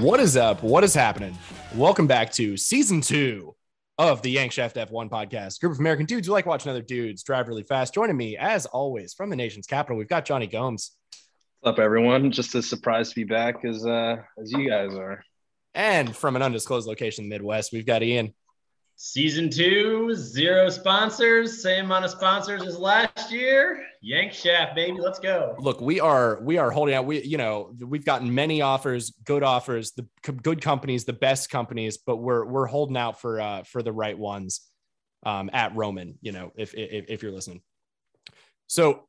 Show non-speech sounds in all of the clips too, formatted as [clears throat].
What is up? What is happening? Welcome back to season two of the Yankshaft F1 podcast. Group of American dudes who like watching other dudes drive really fast. Joining me, as always, from the nation's capital, we've got Johnny Gomes. What's up, everyone? Just as surprised to be back as uh, as you guys are. And from an undisclosed location in the Midwest, we've got Ian. Season two, zero sponsors, same amount of sponsors as last year. Yank Shaft, baby, let's go. Look, we are we are holding out. We you know we've gotten many offers, good offers, the good companies, the best companies, but we're we're holding out for uh for the right ones, um at Roman. You know if if, if you're listening. So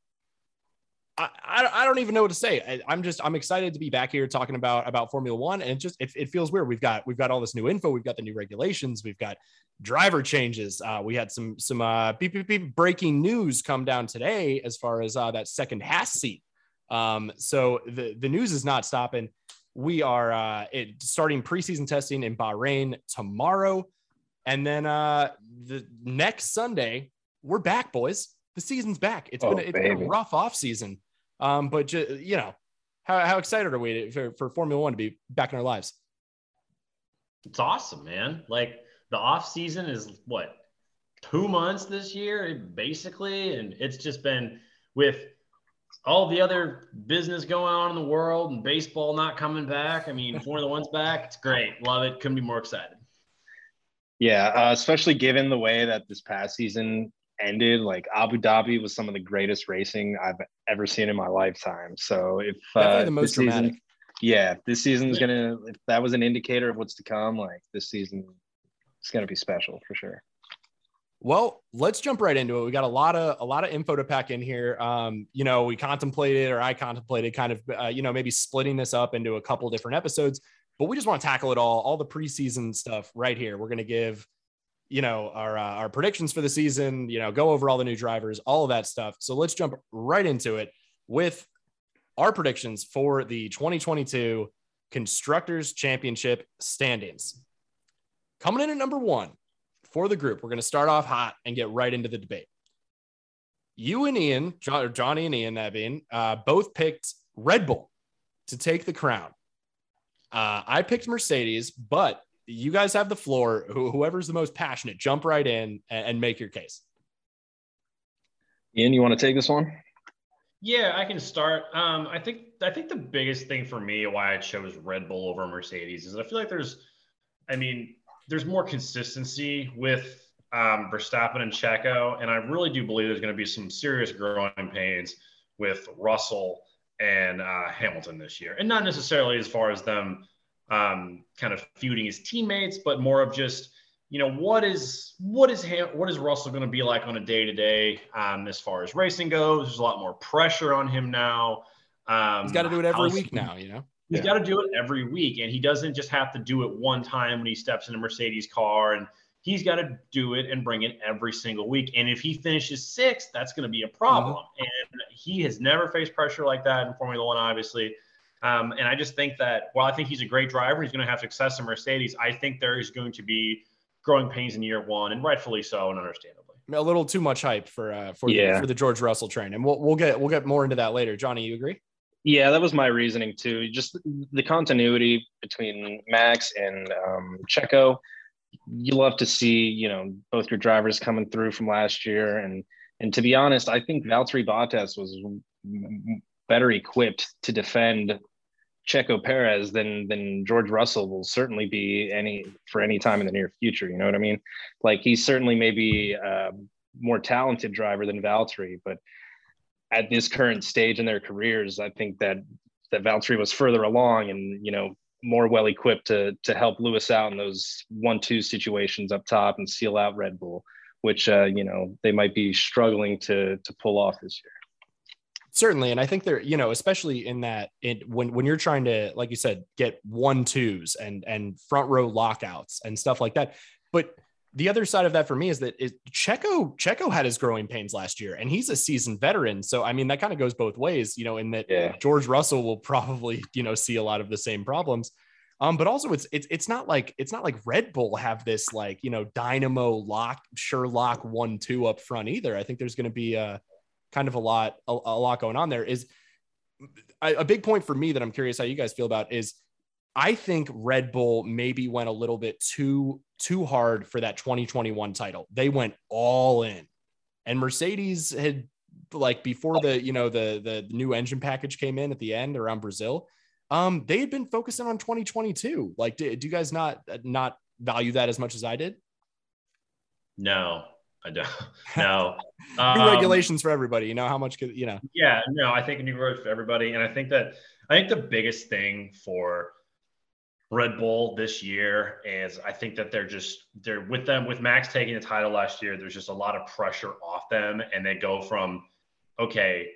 I, I don't even know what to say. I, am just I'm excited to be back here talking about about Formula One, and it just it, it, feels weird. We've got we've got all this new info. We've got the new regulations. We've got driver changes. Uh, we had some some uh, beep, beep, beep, breaking news come down today as far as uh, that second Haas seat. Um, so the the news is not stopping. We are uh, it, starting preseason testing in Bahrain tomorrow, and then uh, the next Sunday we're back, boys. The season's back. It's oh, been it's been a rough off season. Um, but just, you know, how, how excited are we for, for Formula One to be back in our lives? It's awesome, man. Like the off season is what two months this year, basically, and it's just been with all the other business going on in the world and baseball not coming back. I mean, Formula One's back. It's great. Love it. Couldn't be more excited. Yeah, uh, especially given the way that this past season ended, like Abu Dhabi was some of the greatest racing I've ever seen in my lifetime. So if uh, the most dramatic. Season, yeah, this season's gonna. If that was an indicator of what's to come, like this season, it's gonna be special for sure. Well, let's jump right into it. We got a lot of a lot of info to pack in here. Um, you know, we contemplated, or I contemplated, kind of, uh, you know, maybe splitting this up into a couple different episodes. But we just want to tackle it all, all the preseason stuff right here. We're going to give you know our uh, our predictions for the season you know go over all the new drivers all of that stuff. So let's jump right into it with our predictions for the 2022 constructors championship standings. Coming in at number one for the group we're going to start off hot and get right into the debate. You and ian John, johnny and ian that being uh, both picked red bull to take the crown. Uh, i picked mercedes but you guys have the floor. Whoever's the most passionate, jump right in and, make your case. Ian, you want to take this one? Yeah, I can start. Um, I think I think the biggest thing for me why I chose Red Bull over Mercedes is I feel like there's, I mean, there's more consistency with um, Verstappen and Checo, and I really do believe there's going to be some serious growing pains with Russell and uh, Hamilton this year, and not necessarily as far as them um, kind of feuding his teammates, but more of just you know what is what is Ham- what is Russell going to be like on a day to day as far as racing goes? There's a lot more pressure on him now. Um, he's got to do it every week now, you know. He's yeah. got to do it every week, and he doesn't just have to do it one time when he steps in a Mercedes car, and he's got to do it and bring it every single week. And if he finishes sixth, that's going to be a problem. Mm-hmm. And he has never faced pressure like that in Formula One, obviously. Um, and I just think that while I think he's a great driver, he's going to have success in Mercedes. I think there is going to be growing pains in year one, and rightfully so, and understandably. A little too much hype for uh, for yeah. the, for the George Russell train, and we'll we'll get we'll get more into that later. Johnny, you agree? Yeah, that was my reasoning too. Just the continuity between Max and um, Checo. You love to see, you know, both your drivers coming through from last year, and and to be honest, I think Valtteri Bottas was better equipped to defend Checo Perez, then then George Russell will certainly be any for any time in the near future. You know what I mean? Like he's certainly maybe a more talented driver than Valtteri, but at this current stage in their careers, I think that that Valtteri was further along and you know more well equipped to to help Lewis out in those one two situations up top and seal out Red Bull, which uh, you know they might be struggling to to pull off this year certainly and i think they're you know especially in that it when when you're trying to like you said get one twos and and front row lockouts and stuff like that. But the other side of that for me is that is Checo Checo had his growing pains last year and he's a seasoned veteran. So I mean that kind of goes both ways you know in that yeah. George Russell will probably you know see a lot of the same problems. Um but also it's it's it's not like it's not like Red Bull have this like you know dynamo lock Sherlock 1 2 up front either. I think there's going to be a kind of a lot a, a lot going on there is a, a big point for me that I'm curious how you guys feel about is I think Red Bull maybe went a little bit too too hard for that 2021 title. They went all in. And Mercedes had like before the, you know, the the new engine package came in at the end around Brazil, um they had been focusing on 2022. Like do, do you guys not not value that as much as I did? No, I don't. [laughs] No. new um, regulations for everybody. You know how much could you know? Yeah, no, I think new rules for everybody, and I think that I think the biggest thing for Red Bull this year is I think that they're just they're with them with Max taking the title last year. There's just a lot of pressure off them, and they go from okay,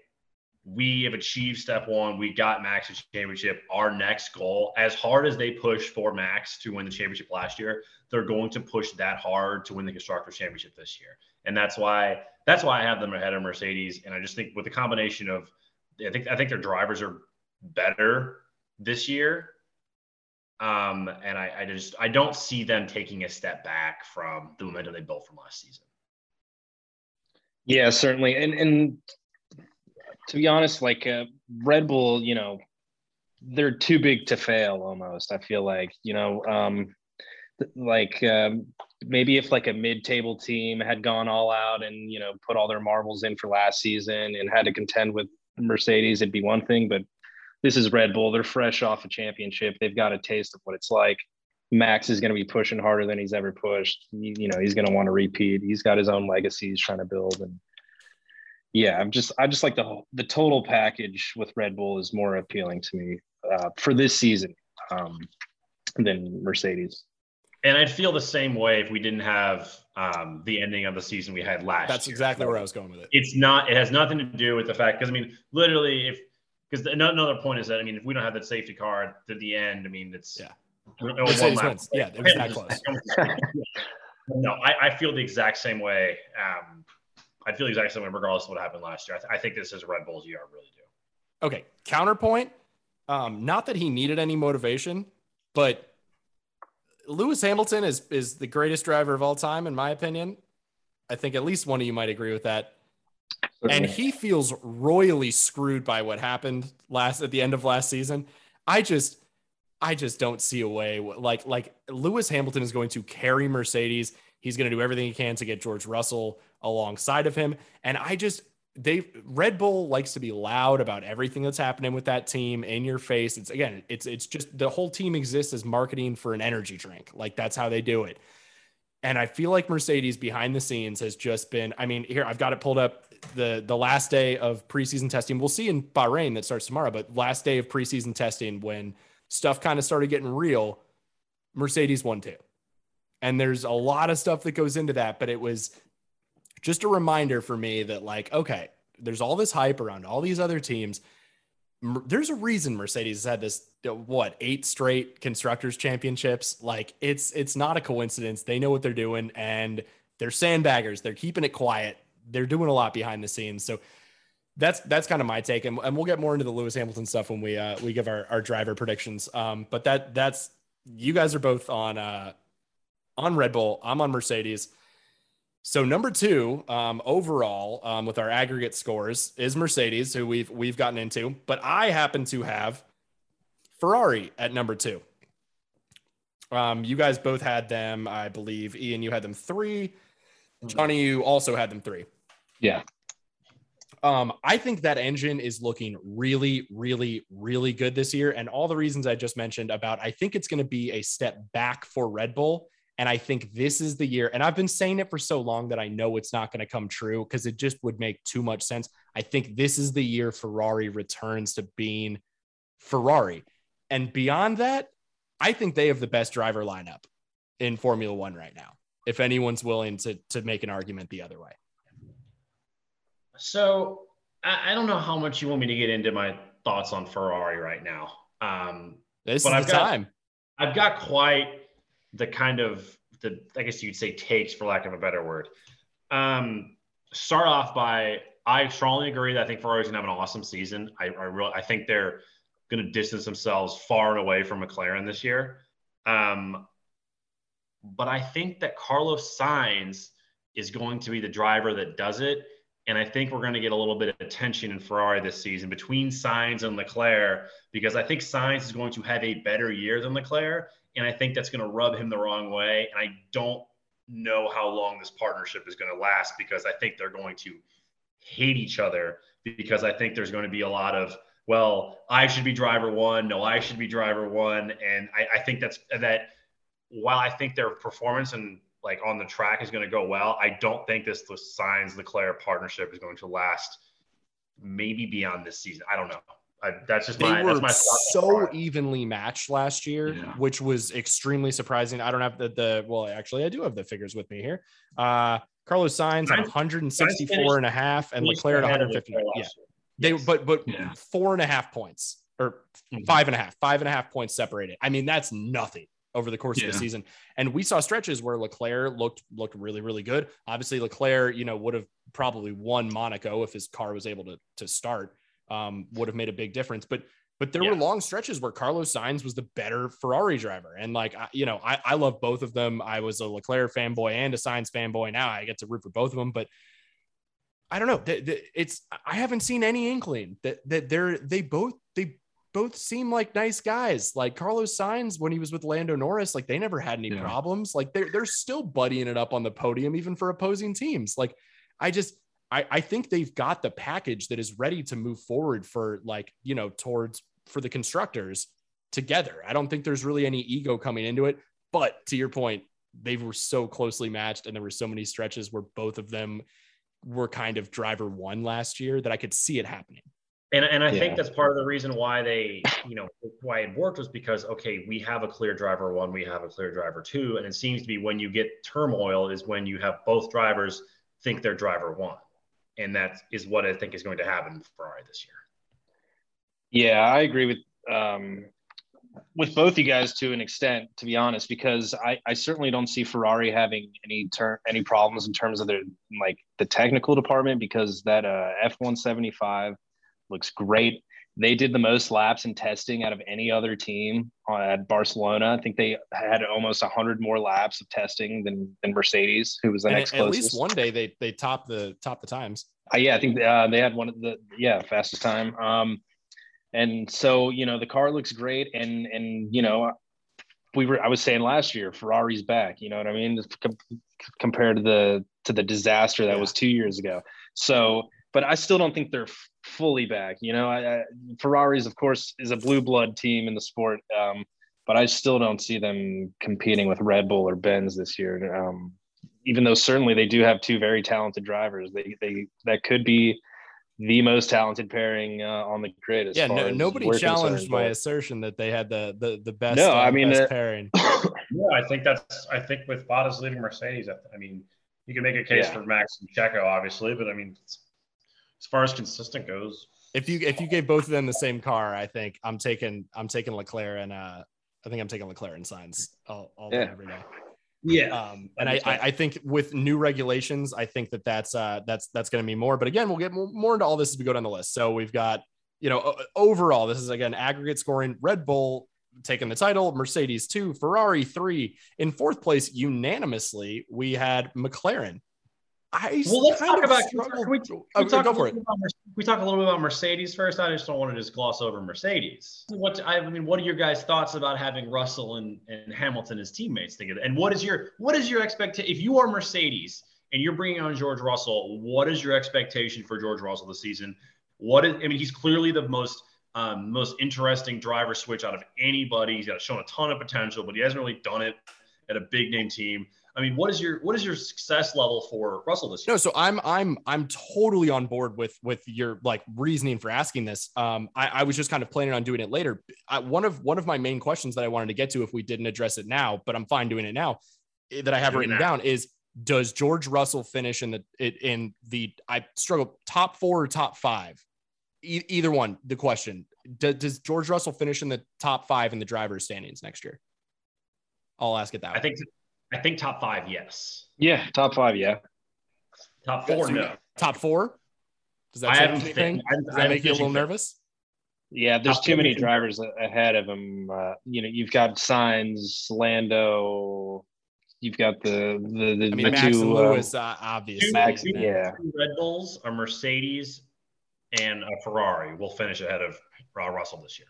we have achieved step one. We got Max a championship. Our next goal, as hard as they pushed for Max to win the championship last year, they're going to push that hard to win the constructors championship this year. And that's why that's why I have them ahead of Mercedes. And I just think with the combination of I think I think their drivers are better this year. Um, and I, I just I don't see them taking a step back from the momentum they built from last season. Yeah, certainly. And and to be honest, like uh, Red Bull, you know, they're too big to fail almost. I feel like, you know, um, like um, maybe if like a mid-table team had gone all out and you know put all their marbles in for last season and had to contend with Mercedes, it'd be one thing. But this is Red Bull; they're fresh off a championship. They've got a taste of what it's like. Max is going to be pushing harder than he's ever pushed. You know, he's going to want to repeat. He's got his own legacy he's trying to build, and yeah, I'm just I just like the the total package with Red Bull is more appealing to me uh, for this season um, than Mercedes. And I'd feel the same way if we didn't have um, the ending of the season we had last. That's year. exactly where I was going with it. It's not. It has nothing to do with the fact because I mean, literally, if because another point is that I mean, if we don't have that safety car at the end, I mean, it's yeah. Mercedes wins. Yeah, it was that close. [laughs] no, I, I, feel the exact same way. Um, I feel exactly the same way, regardless of what happened last year. I, th- I think this is Red Bull's year. I really do. Okay. Counterpoint. Um, not that he needed any motivation, but Lewis Hamilton is is the greatest driver of all time, in my opinion. I think at least one of you might agree with that. And he feels royally screwed by what happened last at the end of last season. I just I just don't see a way like like Lewis Hamilton is going to carry Mercedes. He's going to do everything he can to get George Russell alongside of him. And I just, they Red Bull likes to be loud about everything that's happening with that team in your face. It's again, it's it's just the whole team exists as marketing for an energy drink. Like that's how they do it. And I feel like Mercedes behind the scenes has just been, I mean, here I've got it pulled up the the last day of preseason testing. We'll see in Bahrain that starts tomorrow, but last day of preseason testing when stuff kind of started getting real, Mercedes won too. And there's a lot of stuff that goes into that, but it was just a reminder for me that like okay there's all this hype around all these other teams. There's a reason mercedes has had this what eight straight constructors championships. Like it's it's not a coincidence. They know what they're doing and they're sandbaggers. They're keeping it quiet. They're doing a lot behind the scenes. So that's that's kind of my take and, and we'll get more into the lewis hamilton stuff when we uh we give our, our driver predictions. Um but that that's you guys are both on uh on red bull. I'm on mercedes so number two um, overall um, with our aggregate scores is Mercedes, who we've we've gotten into, but I happen to have Ferrari at number two. Um, you guys both had them, I believe. Ian, you had them three. Mm-hmm. Johnny, you also had them three. Yeah. Um, I think that engine is looking really, really, really good this year. And all the reasons I just mentioned about, I think it's going to be a step back for Red Bull and I think this is the year. And I've been saying it for so long that I know it's not going to come true because it just would make too much sense. I think this is the year Ferrari returns to being Ferrari. And beyond that, I think they have the best driver lineup in Formula One right now, if anyone's willing to, to make an argument the other way. So I, I don't know how much you want me to get into my thoughts on Ferrari right now. Um, this but is I've the got, time. I've got quite the kind of the I guess you'd say takes for lack of a better word. Um, start off by I strongly agree that I think Ferrari's gonna have an awesome season. I I, real, I think they're gonna distance themselves far and away from McLaren this year. Um, but I think that Carlos Sainz is going to be the driver that does it. And I think we're going to get a little bit of attention in Ferrari this season between Sainz and Leclerc because I think Sainz is going to have a better year than Leclerc. And I think that's going to rub him the wrong way. And I don't know how long this partnership is going to last because I think they're going to hate each other because I think there's going to be a lot of, well, I should be driver one. No, I should be driver one. And I, I think that's that while I think their performance and like on the track is going to go well. I don't think this the Sainz Leclerc partnership is going to last maybe beyond this season. I don't know. I, that's just they my, were my so evenly matched last year, Yeah. which was extremely surprising. I don't have the the well, actually, I do have the figures with me here. Uh, Carlos Sainz at Sainz- 164 and a half, and finished Leclerc at 150. Yeah, last year. they but but Yeah. four and a half points or Mhm. five and a half, five and a half points separated. I mean, that's nothing over the course of the season. And we saw stretches where Leclerc looked looked really, really good. Obviously, Leclerc, you know, would have probably won Monaco if his car was able to to start. Um, would have made a big difference. But but there were long stretches where Carlos Sainz was the better Ferrari driver. And like I, you know, I, I love both of them. I was a Leclerc fanboy and a Sainz fanboy. Now I get to root for both of them, but I don't know. The- the- It's I haven't seen any inkling that that they're they both they both seem like nice guys. Like Carlos Sainz when he was with Lando Norris, like they never had any Yeah. problems. Like they're they're still buddying it up on the podium even for opposing teams. Like I just I I think they've got the package that is ready to move forward for like you know towards for the constructors together. I don't think there's really any ego coming into it. But to your point, they were so closely matched, and there were so many stretches where both of them were kind of driver one last year that I could see it happening. And, and I Yeah. think that's part of the reason why they, you know, why it worked was because, okay, we have a clear driver one, we have a clear driver two. And it seems to be when you get turmoil is when you have both drivers think they're driver one. And that is what I think is going to happen for Ferrari this year. Yeah, I agree with um, with both you guys to an extent, to be honest, because I, I certainly don't see Ferrari having any turn any problems in terms of their like the technical department because that uh, F one seventy five looks great. They did the most laps in testing out of any other team at Barcelona. I think they had almost hundred more laps of testing than than Mercedes, who was the And next at, at least one day they they top the top the times. Uh, yeah, I think uh, they had one of the yeah fastest time. Um, and so you know the car looks great, and and you know we were I was saying last year Ferrari's back. You know what I mean? Com- compared to the to the disaster that Yeah. was two years ago. So, but I still don't think they're fully back. You know, I, I, Ferrari's of course is a blue blood team in the sport. Um, but I still don't see them competing with Red Bull or Benz this year. Um, even though certainly they do have two very talented drivers, they they that could be the most talented pairing uh, on the grid. As Yeah, far no, as nobody challenged my but- assertion that they had the the the best. No, uh, I mean, best uh, pairing. [coughs] Yeah, I think that's, I think with Bottas leaving Mercedes, I, I mean, you can make a case Yeah. for Max and Checo, obviously, but I mean, as far as consistent goes, If you if you gave both of them the same car, I think I'm taking I'm taking Leclerc and uh I think I'm taking Leclerc and Sainz all, all day Yeah. every day. yeah, Um, and I, I I think with new regulations, I think that that's uh that's that's going to be more. But again, we'll get more, more into all this as we go down the list. So we've got you know overall, this is again aggregate scoring. Red Bull taking the title, Mercedes two, Ferrari three. In fourth place, unanimously, we had McLaren. I Well, let's talk about. we, we talk go a for little it. bit about we talk a little bit about Mercedes first. I just don't want to just gloss over Mercedes. What I mean, what are your guys' thoughts about having Russell and, and Hamilton as teammates together? And what is your what is your expectation if you are Mercedes and you're bringing on George Russell? What is your expectation for George Russell this season? What is I mean, he's clearly the most um, most interesting driver switch out of anybody. He's got shown a ton of potential, but he hasn't really done it at a big name team. I mean, what is your what is your success level for Russell this year? No, so I'm I'm I'm totally on board with with your like reasoning for asking this. Um, I, I was just kind of planning on doing it later. I, one of one of my main questions that I wanted to get to if we didn't address it now, but I'm fine doing it now, eh, that I have Do it written now. down is does George Russell finish in the in the I struggle top four or top five, e- either one. The question does, does George Russell finish in the top five in the driver's standings next year? I'll ask it that. I way. think I think top five, yes. Yeah, top five. Yeah, Top four, no. top four. Does that I haven't anything? fin- Does that haven't make you a little finished nervous? yeah. There's Top too many five. drivers ahead of him. Uh, you know, you've got Sainz, Lando. you've got the the, the, I mean, the Max two. and uh, Lewis, uh, obviously. Max, and then- yeah. Two Red Bulls, a Mercedes, and a Ferrari will finish ahead of Russell this year.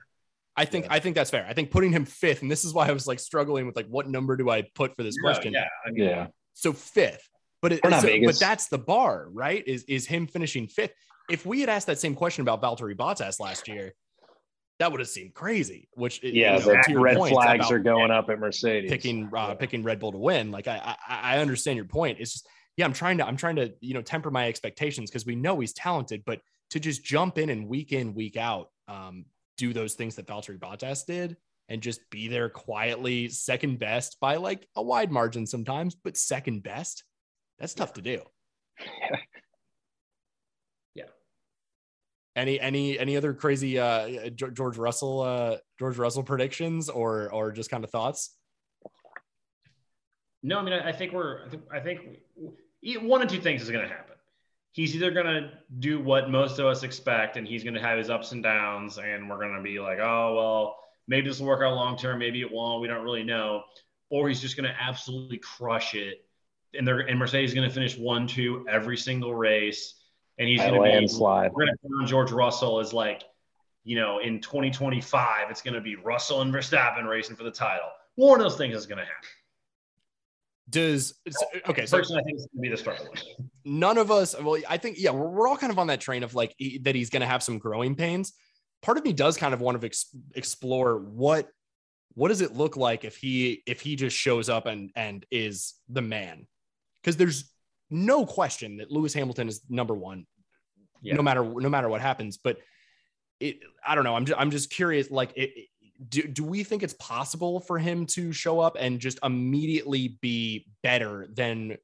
I think Yeah. I think that's fair. I think putting him fifth, and this is why I was like struggling with like what number do I put for this No, question. yeah, I mean, yeah, So fifth, but it, so- but that's the bar, right? Is is him finishing fifth? If we had asked that same question about Valtteri Bottas last year, that would have seemed crazy. Which you yeah. know, The to red point flags are going up at Mercedes. picking uh, Yeah. picking Red Bull to win. Like I, I I understand your point. It's just yeah, I'm trying to I'm trying to you know temper my expectations because we know he's talented, but to just jump in and week in week out um, do those things that Valtteri Bottas did and just be there quietly second best by like a wide margin sometimes, but second best. That's tough to do. [laughs] Yeah. Any any any other crazy uh George Russell uh George Russell predictions or or just kind of thoughts? No, I mean, I, I think we're, I think, I think one of two things is going to happen. He's either going to do what most of us expect, and he's going to have his ups and downs, and we're going to be like, oh, well, maybe this will work out long term, maybe it won't. We don't really know. Or he's just going to absolutely crush it, and they're and Mercedes is going to finish one, two every single race, and he's going to be landslide. we're going to crown George Russell as like, you know, in 2025, it's going to be Russell and Verstappen racing for the title. One of those things is going to happen. Does okay, so Personally, I think it's going to be the struggle. None of us well i think yeah we're, we're all kind of on that train of like he, that he's going to have some growing pains part of me does kind of want to ex- explore what what does it look like if he if he just shows up and and is the man because there's no question that lewis hamilton is number one Yeah. no matter no matter what happens but it i don't know i'm just, I'm just curious like it, do, do we think it's possible for him to show up and just immediately be better than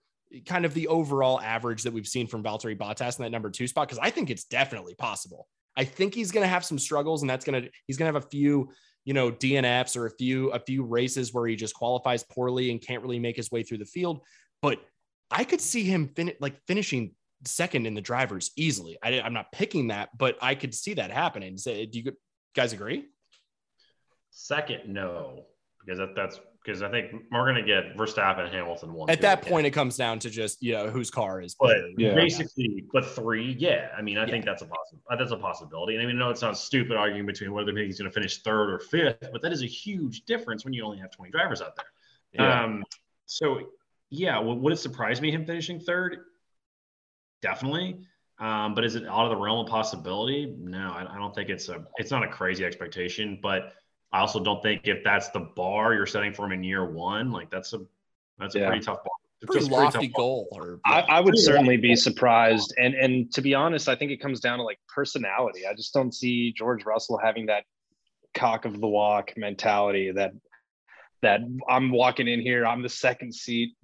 kind of the overall average that we've seen from Valtteri Bottas in that number two spot? Because I think it's definitely possible. I think he's going to have some struggles, and that's going to he's going to have a few you know DNFs or a few a few races where he just qualifies poorly and can't really make his way through the field. But I could see him fin- like finishing second in the drivers easily. I, am not picking that, but I could see that happening. So, do you guys agree? Second, no, because that, that's because I think we're going to get Verstappen and Hamilton one. At two, that point, it comes down to just you know whose car is but. Yeah. basically, but three, yeah. I mean, I think that's a possible. That's a possibility. And I mean, I know it sounds stupid arguing between whether he's going to finish third or fifth, but that is a huge difference when you only have 20 drivers out there. Yeah. Um, so yeah, would it surprise me him finishing third? Definitely. Um, but is it out of the realm of possibility? No, I, I don't think it's a. It's not a crazy expectation, but I also don't think if that's the bar you're setting for him in year one, like that's a that's a Yeah. pretty tough bar. It's pretty just a pretty lofty goal. Or I, I would certainly be surprised. And and to be honest, I think it comes down to like personality. I just don't see George Russell having that cock of the walk mentality that that I'm walking in here, I'm the second seat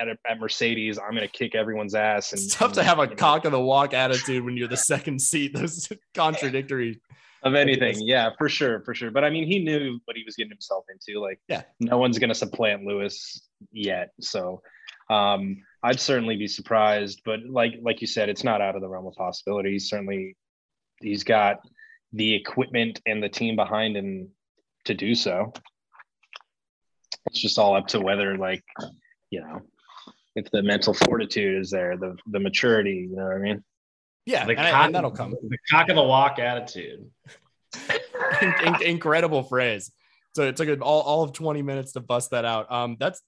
at, a, at Mercedes, I'm gonna kick everyone's ass. And it's tough to have a you know, cock of the walk attitude when you're the second seat. Those [laughs] contradictory. Of anything. Yeah, for sure, for sure. But I mean, he knew what he was getting himself into. Like, Yeah. no one's gonna supplant Lewis yet. So um, I'd certainly be surprised. But like like you said, it's not out of the realm of possibility. He's certainly he's got the equipment and the team behind him to do so. It's just all up to whether, like, you know, if the mental fortitude is there, the the maturity. You know what I mean? Yeah, The and, cock- and that'll come. The cock of the walk attitude. [laughs] In- in- incredible phrase. So it took all, all of 20 minutes to bust that out. Um, that's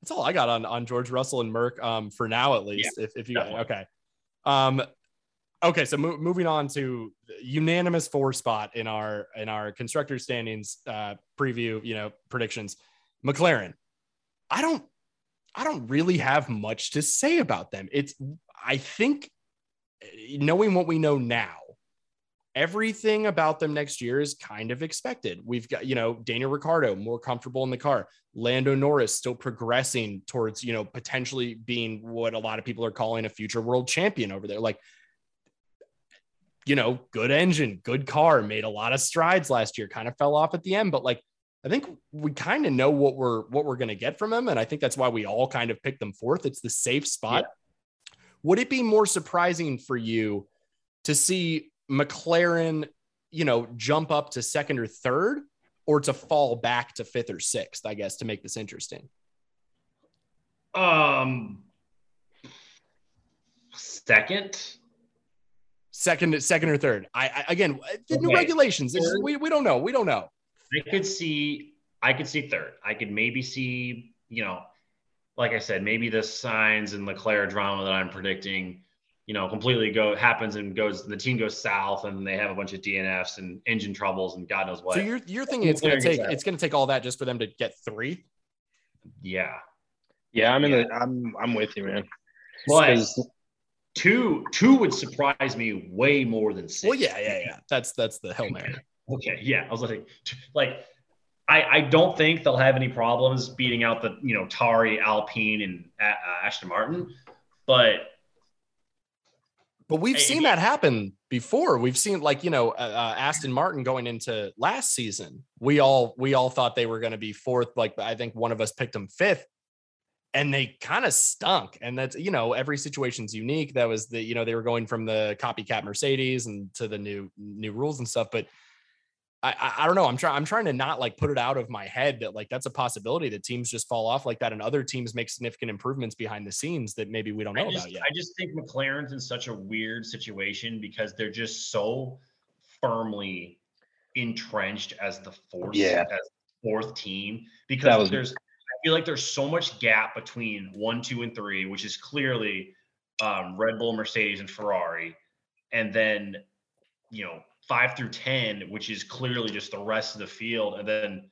that's all I got on on George Russell and Merc. Um, for now at least. if if you definitely. okay. Um, okay. So mo- moving on to unanimous four spot in our in our constructor standings uh, preview. You know predictions. McLaren. I don't I don't really have much to say about them. It's I think knowing what we know now, everything about them next year is kind of expected. We've got, you know, Daniel Ricciardo more comfortable in the car, Lando Norris still progressing towards, you know, potentially being what a lot of people are calling a future world champion over there. Like, you know, good engine, good car, made a lot of strides last year, kind of fell off at the end, but like, I think we kind of know what we're what we're going to get from him, and I think that's why we all kind of picked them fourth. It's the safe spot. Would it be more surprising for you to see McLaren, you know, jump up to second or third, or to fall back to fifth or sixth? I guess to make this interesting. Um, second. Second, second or third. I, I again, the new regulations. It's, we we don't know. We don't know. I could see I could see third. I could maybe see, you know, like I said, maybe the Sainz and Leclerc drama that I'm predicting, you know, completely go happens and goes the team goes south and they have a bunch of DNFs and engine troubles and God knows what. So you're you're thinking it's going to take it's going to take all that just for them to get three. yeah. Yeah, I'm in the. I'm I'm with you, man. But 'Cause- two two would surprise me way more than six. Well, yeah, yeah, yeah. That's that's the hail mary. [laughs] Okay, yeah, I was like, like, I I don't think they'll have any problems beating out the you know Tauri, Alpine, and uh, Aston Martin, but But we've seen that happen before. We've seen like you know uh, uh, Aston Martin going into last season. We all we all thought they were going to be fourth. Like I think one of us picked them fifth, and they kind of stunk. And that's you know every situation's unique. That was the you know they were going from the copycat Mercedes and to the new new rules and stuff. But I I, I don't know. I'm trying I'm trying to not like put it out of my head that like that's a possibility that teams just fall off like that and other teams make significant improvements behind the scenes that maybe we don't know I just, about yet. I just think McLaren's in such a weird situation because they're just so firmly entrenched as the fourth, Yeah. as fourth team because was- there's I feel like there's so much gap between one, two, and three, which is clearly um, Red Bull, Mercedes, and Ferrari, and then you know five through ten, which is clearly just the rest of the field, and then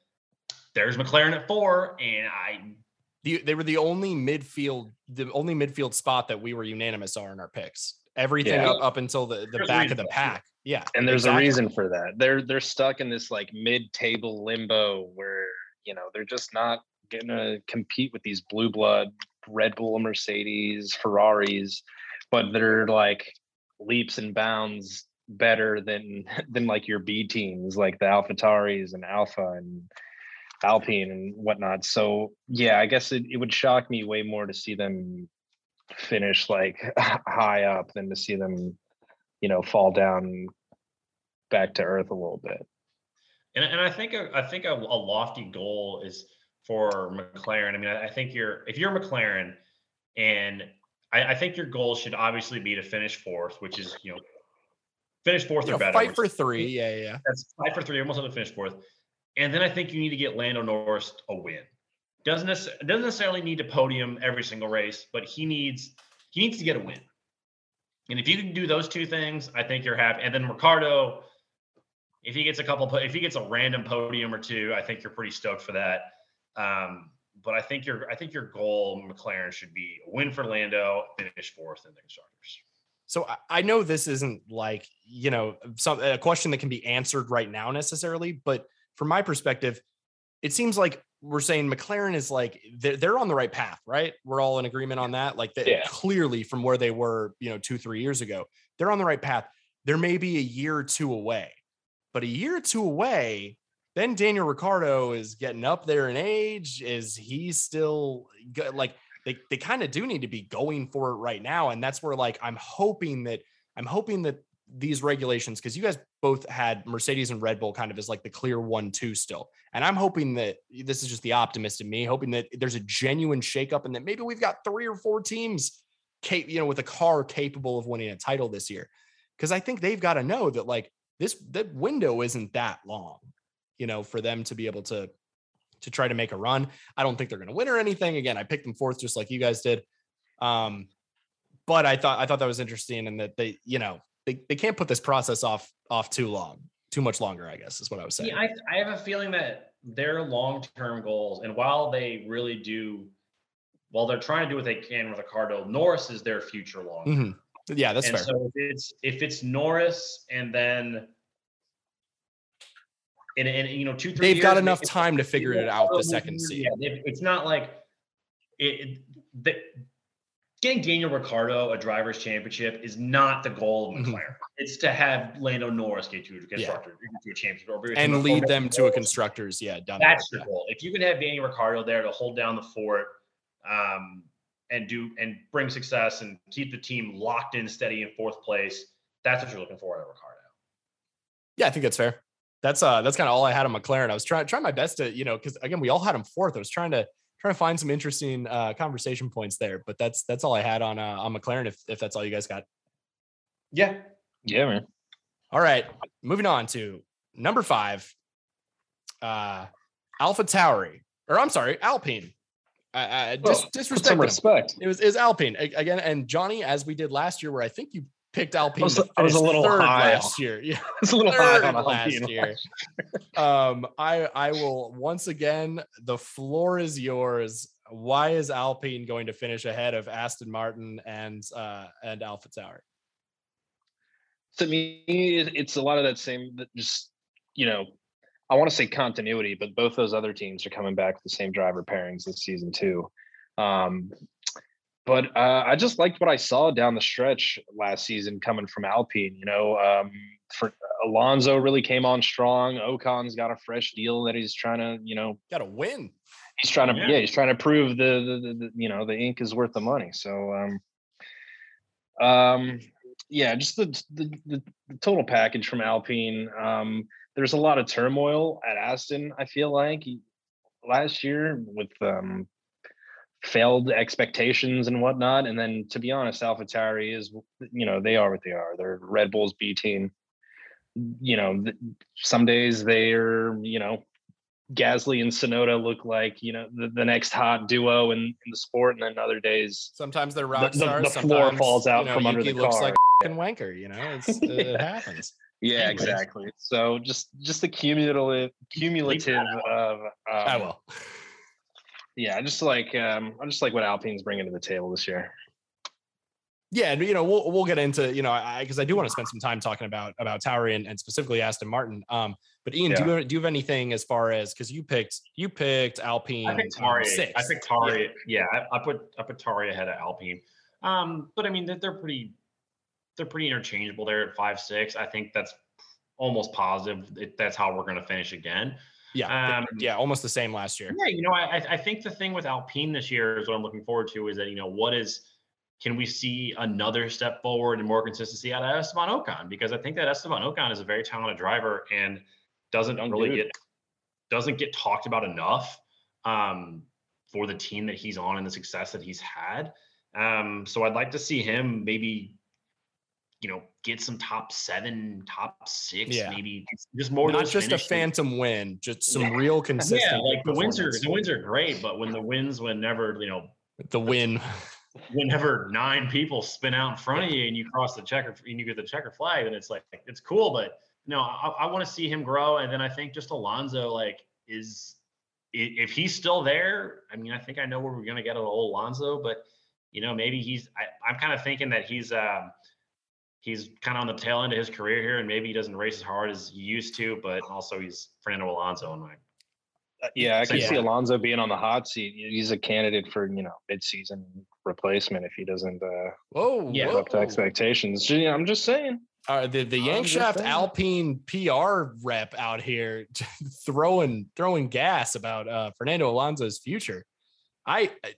there's McLaren at four, and I the, they were the only midfield, the only midfield spot that we were unanimous on in our picks. Everything Yeah. up, up until the, the There's back of the pack. Yeah. and there's exactly. a reason for that. They're they're stuck in this like mid-table limbo where you know they're just not gonna compete with these blue blood Red Bull, Mercedes, Ferraris, but they're like leaps and bounds better than [laughs] than like your B teams like the AlphaTauris and Alpha and Alpine and whatnot. So yeah, I guess it, it would shock me way more to see them finish like [laughs] high up than to see them, you know, fall down back to earth a little bit. And, and I think a, I think a, a lofty goal is for McLaren. I mean, I, I think you're if you're McLaren, and I, I think your goal should obviously be to finish fourth, which is you know finish fourth You or know, better. fight for three. Yeah, yeah. That's fight for three. Almost have to finish fourth, and then I think you need to get Lando Norris a win. Doesn't doesn't necessarily need to podium every single race, but he needs he needs to get a win. And if you can do those two things, I think you're happy. And then Ricciardo, if he gets a couple, if he gets a random podium or two, I think you're pretty stoked for that. Um, but I think your I think your goal, McLaren, should be a win for Lando, finish fourth in the constructors. So I, know this isn't like, you know, some a question that can be answered right now necessarily, but from my perspective, it seems like we're saying McLaren is like they're, they're on the right path, right? We're all in agreement on that. Like Yeah. clearly from where they were, you know, two, three years ago, they're on the right path. There may be a year or two away, but a year or two away, then Daniel Ricciardo is getting up there in age. Is he still like they, they kind of do need to be going for it right now? And that's where like I'm hoping that I'm hoping that these regulations, because you guys both had Mercedes and Red Bull kind of as like the clear one, two still. And I'm hoping that this is just the optimist in me, hoping that there's a genuine shakeup and that maybe we've got three or four teams, cap- you know, with a car capable of winning a title this year. Because I think they've got to know that like this that window isn't that long, you know, for them to be able to to try to make a run. I don't think they're going to win or anything. Again, I picked them fourth just like you guys did. Um, but I thought I thought that was interesting and that they, you know, they, they can't put this process off off too long, too much longer, I guess is what I was saying. Yeah, I, I have a feeling that their long-term goals, and while they really do, while they're trying to do what they can with Ricciardo, Norris is their future long. Mhm. Yeah, that's and fair. so if it's if it's Norris and then and, and you know two three They've got enough time to figure it out the second Yeah, it's not like it, it the, getting Daniel Ricciardo a driver's championship is not the goal of. McLaren. It's to have Lando Norris get to a constructor, to a championship, or And lead them to a constructors. Yeah, down that's your yeah. goal. If you can have Daniel Ricciardo there to hold down the fort, um, and do and bring success and keep the team locked in, steady in fourth place, that's what you're looking for out of Ricciardo. Yeah, I think that's fair. That's uh that's kind of all I had on McLaren. I was trying trying my best to, you know, because again, we all had him fourth. I was trying to trying to find some interesting uh, conversation points there. But that's that's all I had on uh, on McLaren. If if that's all you guys got. Yeah. Yeah, man. All right, moving on to number five, uh, Alpha Tauri, or I'm sorry, Alpine. Uh, uh, dis- disrespect. some them. respect. It was is Alpine again, and Johnny, as we did last year, where I think you picked Alpine. I was- I was a little third high last year. Yeah, [laughs] It's a little high third on last Alpine. year. [laughs] um, I I will once again. The floor is yours. Why is Alpine going to finish ahead of Aston Martin and uh, and Alpha Tauri? to me, it's a lot of that same, just you know, I want to say continuity, but both those other teams are coming back with the same driver pairings this season too. Um, but uh, I just liked what I saw down the stretch last season coming from Alpine. You know, um, for Alonso really came on strong. Ocon's got a fresh deal that he's trying to, you know, Got to win. he's trying to Yeah. yeah, he's trying to prove the, the, the, the you know the ink is worth the money so um um yeah just the the, the, the total package from alpine um there's a lot of turmoil at aston i feel like last year with um failed expectations and whatnot and then to be honest alphatauri is you know they are what they are they're red bull's b team you know some days they're you know Gasly and Tsunoda look like you know the, the next hot duo in, in the sport, and then other days Sometimes they're rock The- the- stars. the floor falls out you know, from under Yuki the looks car. like a fucking wanker. You know, it's, uh, [laughs] it happens. yeah Anyways. exactly so just just the cumulative cumulative of um, I will. Yeah I just like um I just like what Alpine's bringing to the table this year Yeah, and you know we'll we'll get into you know I because I, do want to spend some time talking about about Tauri and, and specifically Aston Martin. Um, but Ian, do you do you have anything as far as because you picked you picked Alpine I picked Tauri. six. I picked Tauri. Yeah, I, I put I put Tauri ahead of Alpine. Um, but I mean they're, they're pretty they're pretty interchangeable there at five six. I think that's almost positive. That that's how we're going to finish again. Yeah, Um, yeah, almost the same last year. Yeah, you know, I I- think the thing with Alpine this year is what I'm looking forward to is that you know what is can we see another step forward and more consistency out of Esteban Ocon because I think that Esteban Ocon is a very talented driver and doesn't Young really dude. get doesn't get talked about enough um, for the team that he's on and the success that he's had. Um, so I'd like to see him maybe you know get some top seven, top six, Yeah. maybe just more Not just a phantom win, just some Yeah. real [laughs] consistent. Yeah, like the wins are the wins are great, but when the wins whenever you know the win. whenever nine people spin out in front of you and you cross the checker and you get the checker flag, then it's like it's cool. But no, I, I want to see him grow, and then I think just Alonso like is if he's still there. I mean, I think I know where we're gonna get an old Alonso, but you know maybe he's. I, I'm kind of thinking that he's. um He's kind of on the tail end of his career here, and maybe he doesn't race as hard as he used to, but also he's Fernando Alonso in my Uh, yeah I can Yeah. see Alonso being on the hot seat he's a candidate for you know mid-season replacement if he doesn't uh Whoa, Yeah. up to expectations I'm just saying Uh, the the I'm Yankshaft. Alpine PR rep out here [laughs] throwing throwing gas about uh, Fernando Alonso's future. I I-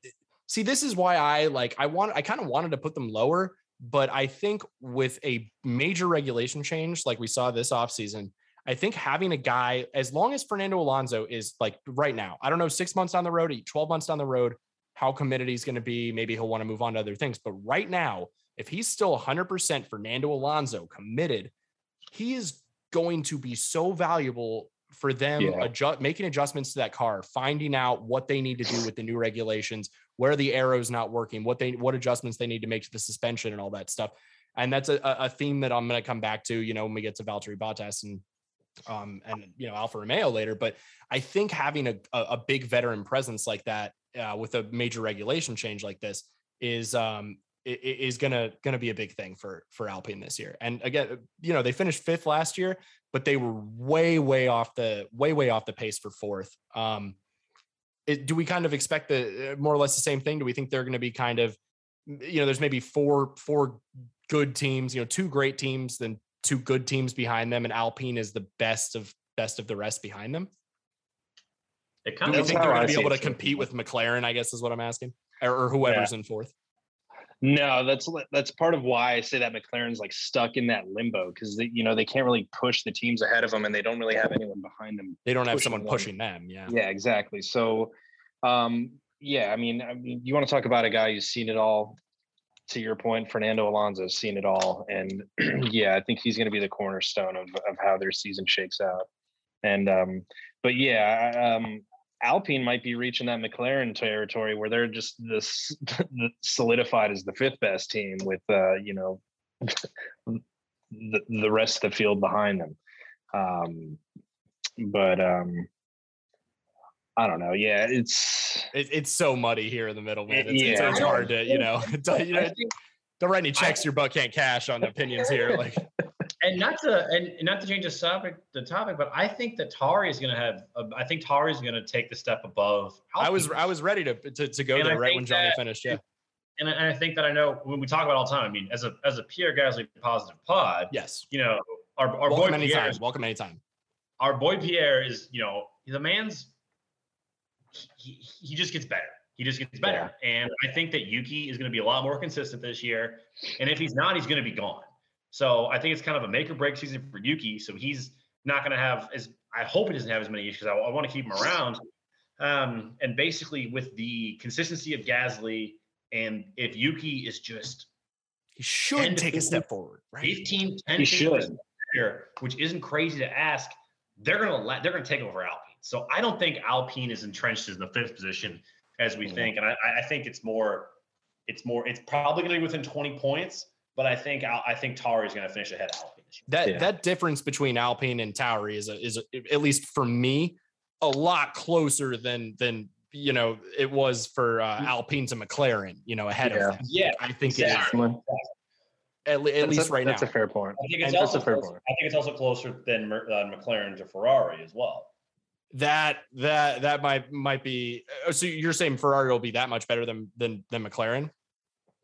see. This is why I like. I want. I kind of wanted to put them lower, but I think with a major regulation change like we saw this offseason, I think having a guy as long as Fernando Alonso is like right now. I don't know six months down the road, twelve months down the road, how committed he's going to be. Maybe he'll want to move on to other things. But right now, if he's still 100% Fernando Alonso committed, he is going to be so valuable for them Yeah. adjust, making adjustments to that car, finding out what they need to do with the new regulations, where the aero's not working, what they what adjustments they need to make to the suspension and all that stuff. And that's a, a theme that I'm going to come back to, you know, when we get to Valtteri Bottas and um and you know Alfa Romeo later. But I think having a a, big veteran presence like that uh, with a major regulation change like this is um is gonna gonna be a big thing for for Alpine this year. And again, you know, they finished fifth last year, but they were way way off the way way off the pace for fourth. Um, it, do we kind of expect the uh, more or less the same thing? Do we think they're going to be kind of you know, there's maybe four four good teams, you know, two great teams, then two good teams behind them, and Alpine is the best of best of the rest behind them. It Do kind we of That's think they're going to be able to compete with McLaren? I guess is what I'm asking, or, or whoever's in fourth. No, that's that's part of why I say that McLaren's like stuck in that limbo because you know, they can't really push the teams ahead of them, and they don't really have anyone behind them. They don't have someone them. pushing them. Yeah. Yeah, exactly. So, um, yeah, I mean, I mean, you want to talk about a guy who's seen it all. To your point, Fernando Alonso's seen it all, and [clears throat] yeah, I think he's going to be the cornerstone of of how their season shakes out. And um, but yeah, um, Alpine might be reaching that McLaren territory where they're just this [laughs] solidified as the fifth best team with uh, you know [laughs] the the rest of the field behind them. Um, but um, I don't know. Yeah, it's it, it's so muddy here in the middle, man. It's, yeah. it's, it's hard to you know. [laughs] Don't, you know, don't write any checks your butt can't cash on opinions here. Like, and not to and not to change the topic, the topic, but I think that Tauri is going to have. Uh, I think Tauri is going to take the step above. Alpine. I was I was ready to to, to go and there I right when Johnny that, finished. Yeah. And I, and I think that I know when we talk about all the time. I mean, as a as a Pierre Gasly positive pod, yes, you know, our, our welcome boy anytime. Pierre, welcome anytime. Our boy Pierre is, you know, the man's he, he just gets better. He just gets better. Yeah. And I think that Yuki is going to be a lot more consistent this year. And if he's not, he's going to be gone. So I think it's kind of a make or break season for Yuki. So he's not going to have as I hope he doesn't have as many issues. I, I want to keep him around. Um, and basically, with the consistency of Gasly, and if Yuki is just he should take a step forward, right? 15, 10 he should. Better, which isn't crazy to ask. They're gonna let they're gonna take over Alpine. So I don't think Alpine is entrenched in the fifth position as we think, and I, I think it's more, it's more, it's probably going to be within 20 points. But I think I think Tauri is going to finish ahead of Alpine. That yeah. that difference between Alpine and Tauri is a, is a, at least for me a lot closer than than you know it was for uh, mm. Alpine to McLaren. You know ahead yeah. of them. Yeah, I think exactly. it is. At, at least a, right that's now. That's a fair point. I think it's also closer, I think it's also closer than uh, McLaren to Ferrari as well that that that might might be uh, so you're saying Ferrari will be that much better than than than McLaren?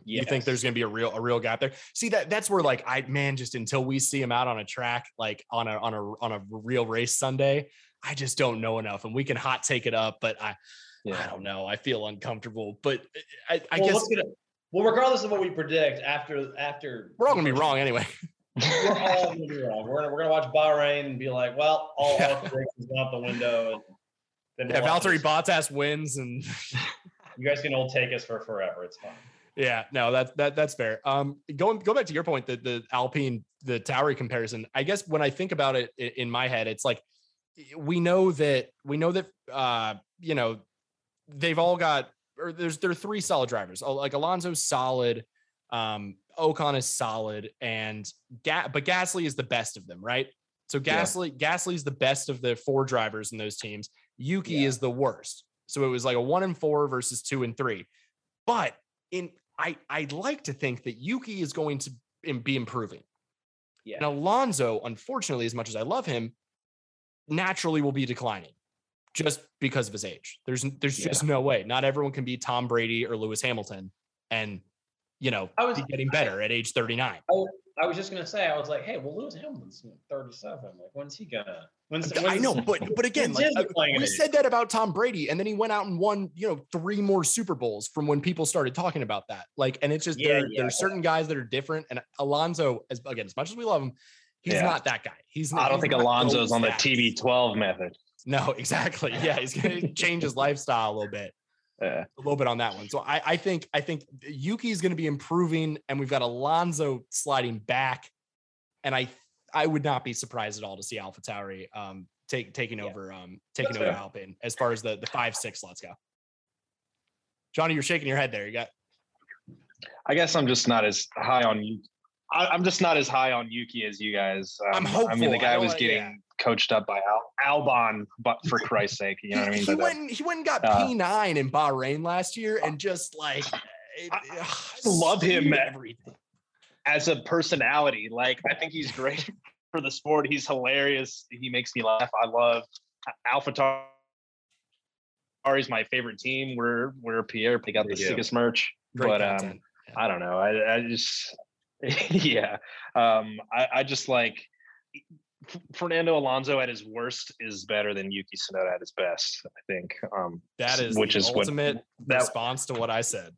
Yes. You think there's going to be a real a real gap there? See that that's where like I man just until we see him out on a track like on a on a on a real race Sunday, I just don't know enough and we can hot take it up but I yeah. I don't know. I feel uncomfortable, but uh, I, I well, guess well regardless of what we predict after after we're all going to be wrong anyway. [laughs] we're all gonna be wrong. We're gonna we're gonna watch Bahrain and be like, well, all [laughs] yeah. predictions out the window. And then yeah, Valtteri Bottas wins, and [laughs] you guys can all take us for forever. It's fine. Yeah, no, that's that that's fair. Um, going go back to your point, the the Alpine, the Tauri comparison. I guess when I think about it in my head, it's like we know that we know that uh, you know they've all got or there's there are three solid drivers. Like Alonso's solid. Um, Ocon is solid, and Ga- but Gasly is the best of them, right? So Gasly, yeah. Gasly's the best of the four drivers in those teams. Yuki yeah. is the worst. So it was like a one and four versus two and three. But in I I'd like to think that Yuki is going to be improving. Yeah. And Alonso, unfortunately, as much as I love him, naturally will be declining just because of his age. There's there's yeah. just no way. Not everyone can be Tom Brady or Lewis Hamilton. And you know, I was getting better I, at age 39. I, I, was just gonna say, I was like, hey, well, Lewis Hamilton's 37. Like, when's he gonna? When's, when's I know, but but again, like, we said that about Tom Brady, and then he went out and won, you know, three more Super Bowls from when people started talking about that. Like, and it's just yeah, there, yeah, there's certain guys that are different. And Alonso, as again, as much as we love him, he's yeah. not that guy. He's. Not, I don't think Alonso's on the TB12 method. No, [laughs] exactly. Yeah, he's gonna change his lifestyle a little bit a little bit on that one. So I, I think I think Yuki is going to be improving, and we've got Alonso sliding back, and I I would not be surprised at all to see Alpha Tauri um take taking yeah. over um taking That's over fair. Alpine as far as the the five six let's go. Johnny, you're shaking your head there. You got. I guess I'm just not as high on you. I, am just not as high on Yuki as you guys. Um, I'm hopeful. I mean, the guy was getting yeah coached up by Al- Albon, but for [laughs] Christ's sake, you know what I mean? He, went, he went and got uh, P9 in Bahrain last year and just like, it, I, I love him everything as a personality. Like, I think he's great [laughs] for the sport. He's hilarious. He makes me laugh. I love Alpha Is my favorite team. We're we're Pierre pick out the sickest merch. Great but um, yeah. I don't know. I, I just [laughs] yeah. Um, I, I just like Fernando Alonso at his worst is better than Yuki Tsunoda at his best. I think um, that is which is ultimate what, that, response to what I said.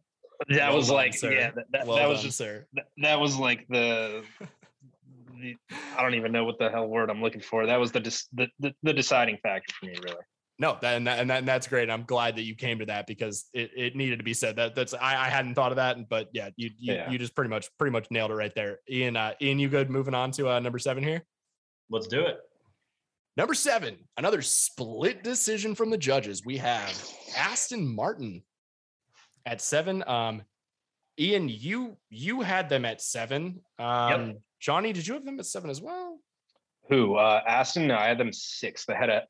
That well was done, like sir. yeah, that, that, well that was done, just sir. That, that was like the, the, I don't even know what the hell word I'm looking for. That was the the, the, the deciding factor for me, really. No, that, and, that, and, that, and that's great. I'm glad that you came to that because it, it needed to be said. That that's I, I hadn't thought of that, but yeah, you you, Yeah. you just pretty much pretty much nailed it right there. Ian, uh, Ian, you good? Moving on to uh, number seven here. Let's do it. Number seven, another split decision from the judges. We have Aston Martin at seven. Um, Ian, you you had them at seven. Um, Johnny, did you have them at seven as well? Who? Uh, Aston? No, I had them six. I had a.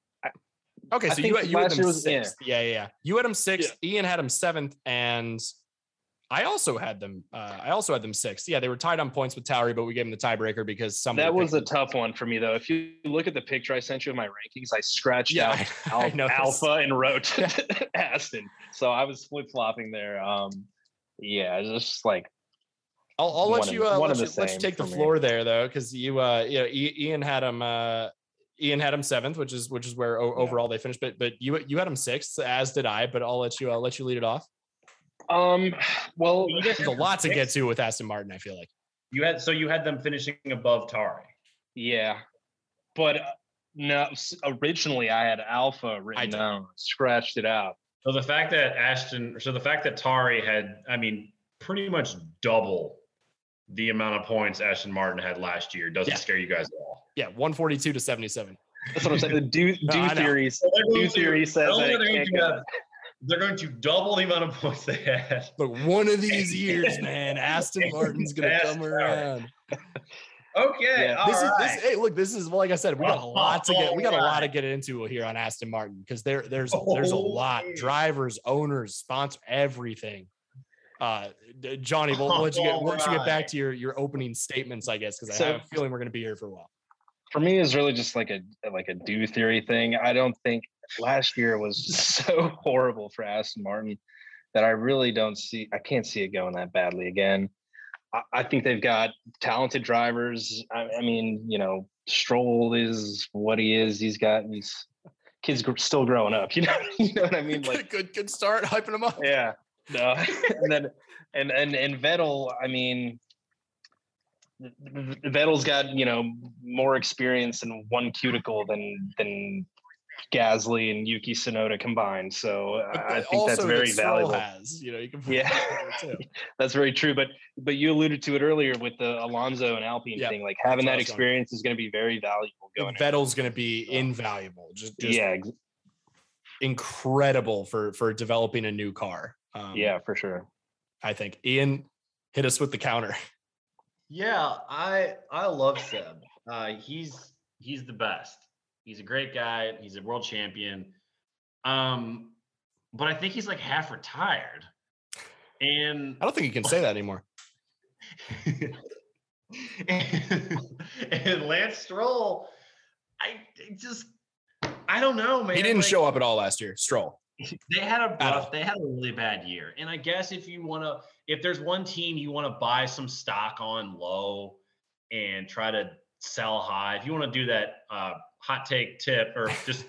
Okay, I so you had, you had them year was- yeah. sixth. Yeah. yeah, yeah. You had them sixth. Ian had them seventh, and I also had them. Uh, I also had them sixth. Yeah, they were tied on points with Tauri, but we gave them the tiebreaker because some. That was a tough one for me, though. If you look at the picture I sent you of my rankings, I scratched Yeah, out I, [laughs] I. Alpha and wrote [laughs] Aston. So I was flip flopping there. Um, yeah, it's just like I'll, I'll let you and- uh, let, you let you take the for me. floor there though, because you uh you know Ian had him uh Ian had him seventh, which is which is where o- Yeah. overall they finished. But but you you had him sixth, as did I. But I'll let you I'll let you lead it off. Um, well, You There's a lot to get to with Aston Martin. I feel like. You had so you had them finishing above Tauri. yeah, but uh, no, originally I had Alpha written did. down, scratched it out. So the fact that Aston, so the fact that Tauri had, I mean, pretty much double the amount of points Aston Martin had last year doesn't Yeah. scare you guys at all. Yeah, 142 to 77. That's what I'm saying. The do [laughs] No, do I know. theories. So they're Do theory says not only that are it they going can't to go. have- they're going to double the amount of points they had. [laughs] Look, one of [laughs] these years, man, Aston Martin's gonna come around. [laughs] Okay, Yeah, all this is right. this, hey, look, this is like I said, we got a lot to get. We got a lot to get into here on Aston Martin because there there's there's a Oh, lot. yeah. Drivers, owners, sponsor, everything. Uh, Johnny, we'll, we'll you get we'll let you get back to your your opening statements, I guess, because I So- have a feeling we're gonna be here for a while. for me is really just like a like a do theory thing. I don't think last year was [laughs] [laughs] so horrible for Aston Martin that I really don't see. I can't see it going that badly again. I, I think they've got talented drivers. I, I mean, you know, Stroll is what he is. He's got these kids gr- still growing up. [laughs] You know, you know what I mean? Like, good, good, start, hyping them up. yeah. No, and then and and and Vettel. I mean, Vettel's got you know more experience in one cuticle than than Gasly and Yuki Tsunoda combined. So But I think that's very valuable. Has you know you can Yeah. that [laughs] too. That's very true. But but you alluded to it earlier with the Alonso and Alpine Yep, thing. Like having where I that was going. experience is going to be very valuable going. Vettel's going to be invaluable. Just, just yeah, incredible for for developing a new car. Um, yeah, for sure. I think Ian hit us with the counter. [laughs] Yeah, I I love Seb. Uh, he's he's the best. He's a great guy. He's a world champion. Um, but I think he's like half retired. And I don't think you can say that anymore. [laughs] and, and Lance Stroll, I just I don't know, man. He didn't Like, show up at all last year. Stroll. They had a rough, they had a really bad year. And I guess if you want to, if there's one team you want to buy some stock on low and try to sell high, if you want to do that uh, hot take tip or [laughs] just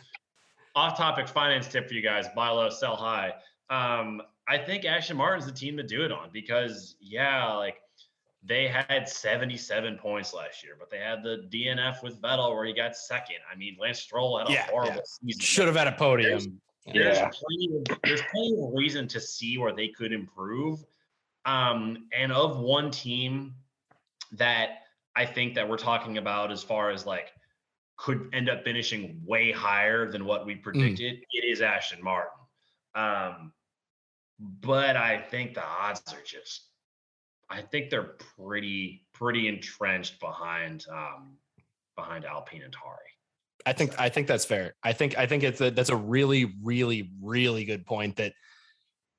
off topic finance tip for you guys, buy low, sell high. Um, I think Aston Martin's the team to do it on because, yeah, like they had 77 points last year, but they had the DNF with Vettel where he got second. I mean, Lance Stroll had a Yeah, horrible yeah. season. Should have had a podium. There's Yeah. plenty of there's plenty of reason to see where they could improve. Um, and of one team that I think that we're talking about as far as like could end up finishing way higher than what we predicted, it is Aston Martin. Um, but I think the odds are just I think they're pretty pretty entrenched behind um behind Alpine and Tauri. I think I think that's fair. I think I think it's a, that's a really really really good point that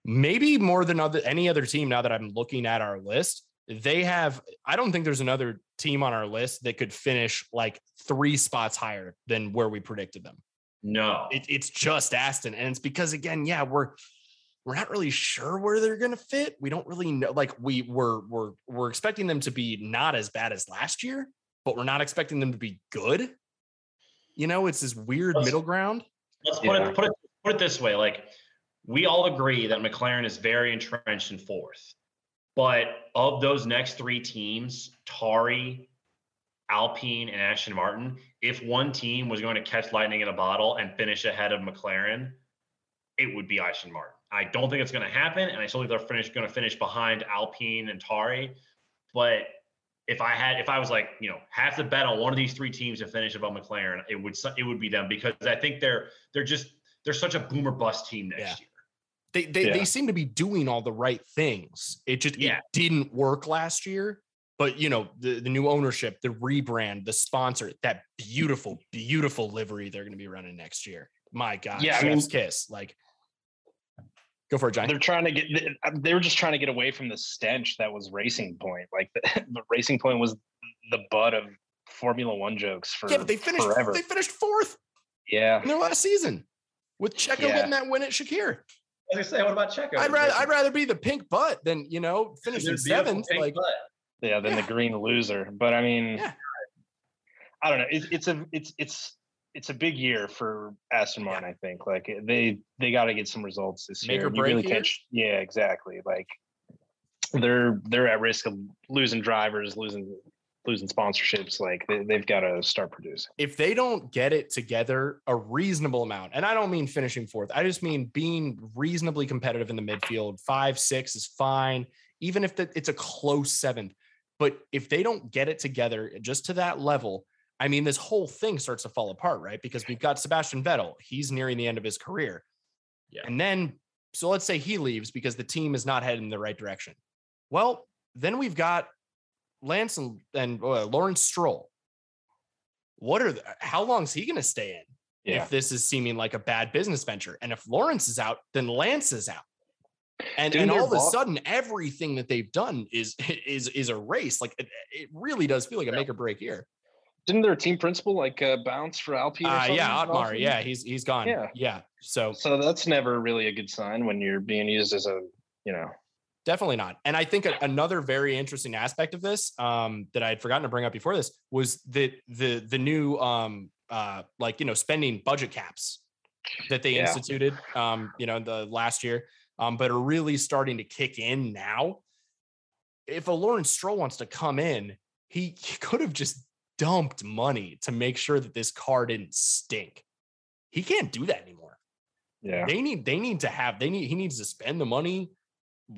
maybe more than other any other team now that I'm looking at our list, they have I don't think there's another team on our list that could finish like 3 spots higher than where we predicted them. No. It, it's just Aston and it's because again, yeah, we're we're not really sure where they're going to fit. We don't really know like we were we're we're expecting them to be not as bad as last year, but we're not expecting them to be good. You know, it's this weird Let's- middle ground. Let's put Yeah. it put it put it this way: like we all agree that McLaren is very entrenched in fourth, but of those next three teams, Tauri, Alpine and Aston Martin, if one team was going to catch lightning in a bottle and finish ahead of McLaren, it would be Aston Martin. I don't think it's going to happen, and I still think they're finish, going to finish behind Alpine and Tauri. But if I had, if I was like, you know, have to bet on one of these three teams to finish above McLaren, it would it would be them because I think they're they're just they're such a boomer bust team next Yeah. year. They they, Yeah. they seem to be doing all the right things. It just Yeah. it didn't work last year. But you know, the, the new ownership, the rebrand, the sponsor, that beautiful, beautiful livery they're gonna be running next year. My God, Yeah, I mean- kiss. Like go for it, Johnny. They're trying to get. Uh, they were just trying to get away from the stench that was Racing Point. Like the, [laughs] the Racing Point was the butt of Formula One jokes for Yeah, but they finished forever. they finished fourth yeah, in their last season with Checo Yeah. getting that win at Sakhir. I was gonna say, what about Checo? I'd rather I'd rather be the pink butt than you know finishing There's seventh. Like butt. yeah. than Yeah. the green loser. But I mean, Yeah. I don't know. It's it's a it's it's it's a big year for Aston Martin. I think like they they got to get some results this Make year. or and you break really year? can't. Yeah, exactly. Like they're they're at risk of losing drivers, losing losing sponsorships. Like they, they've got to start producing. if they don't get it together a reasonable amount, and I don't mean finishing fourth, I just mean being reasonably competitive in the midfield. Five, six is fine, even if the, it's a close seventh. But if they don't get it together just to that level, I mean, this whole thing starts to fall apart, right? Because we've got Sebastian Vettel, he's nearing the end of his career. Yeah. And then, so let's say he leaves because the team is not heading in the right direction. Well, then we've got Lance and, and uh, Lawrence Stroll. What are the, how long is he going to stay in? Yeah. if this is seeming like a bad business venture. And if Lawrence is out, then Lance is out. And, and all of a sudden, everything that they've done is [laughs] is is a race. Like it, it really does feel like a Yeah. make or break year. Didn't their team principal like uh, bounce for Alpine? Uh, yeah, Otmar. Yeah, he's he's gone. Yeah. yeah. So So that's never really a good sign when you're being used as a you know. Definitely not. And I think another very interesting aspect of this um, that I had forgotten to bring up before this was that the the new um, uh, like you know spending budget caps that they Yeah. instituted um, you know the last year, um, but are really starting to kick in now. If a Lawrence Stroll wants to come in, he, he could have just dumped money to make sure that this car didn't stink. He can't do that anymore Yeah. they need they need to have they need he needs to spend the money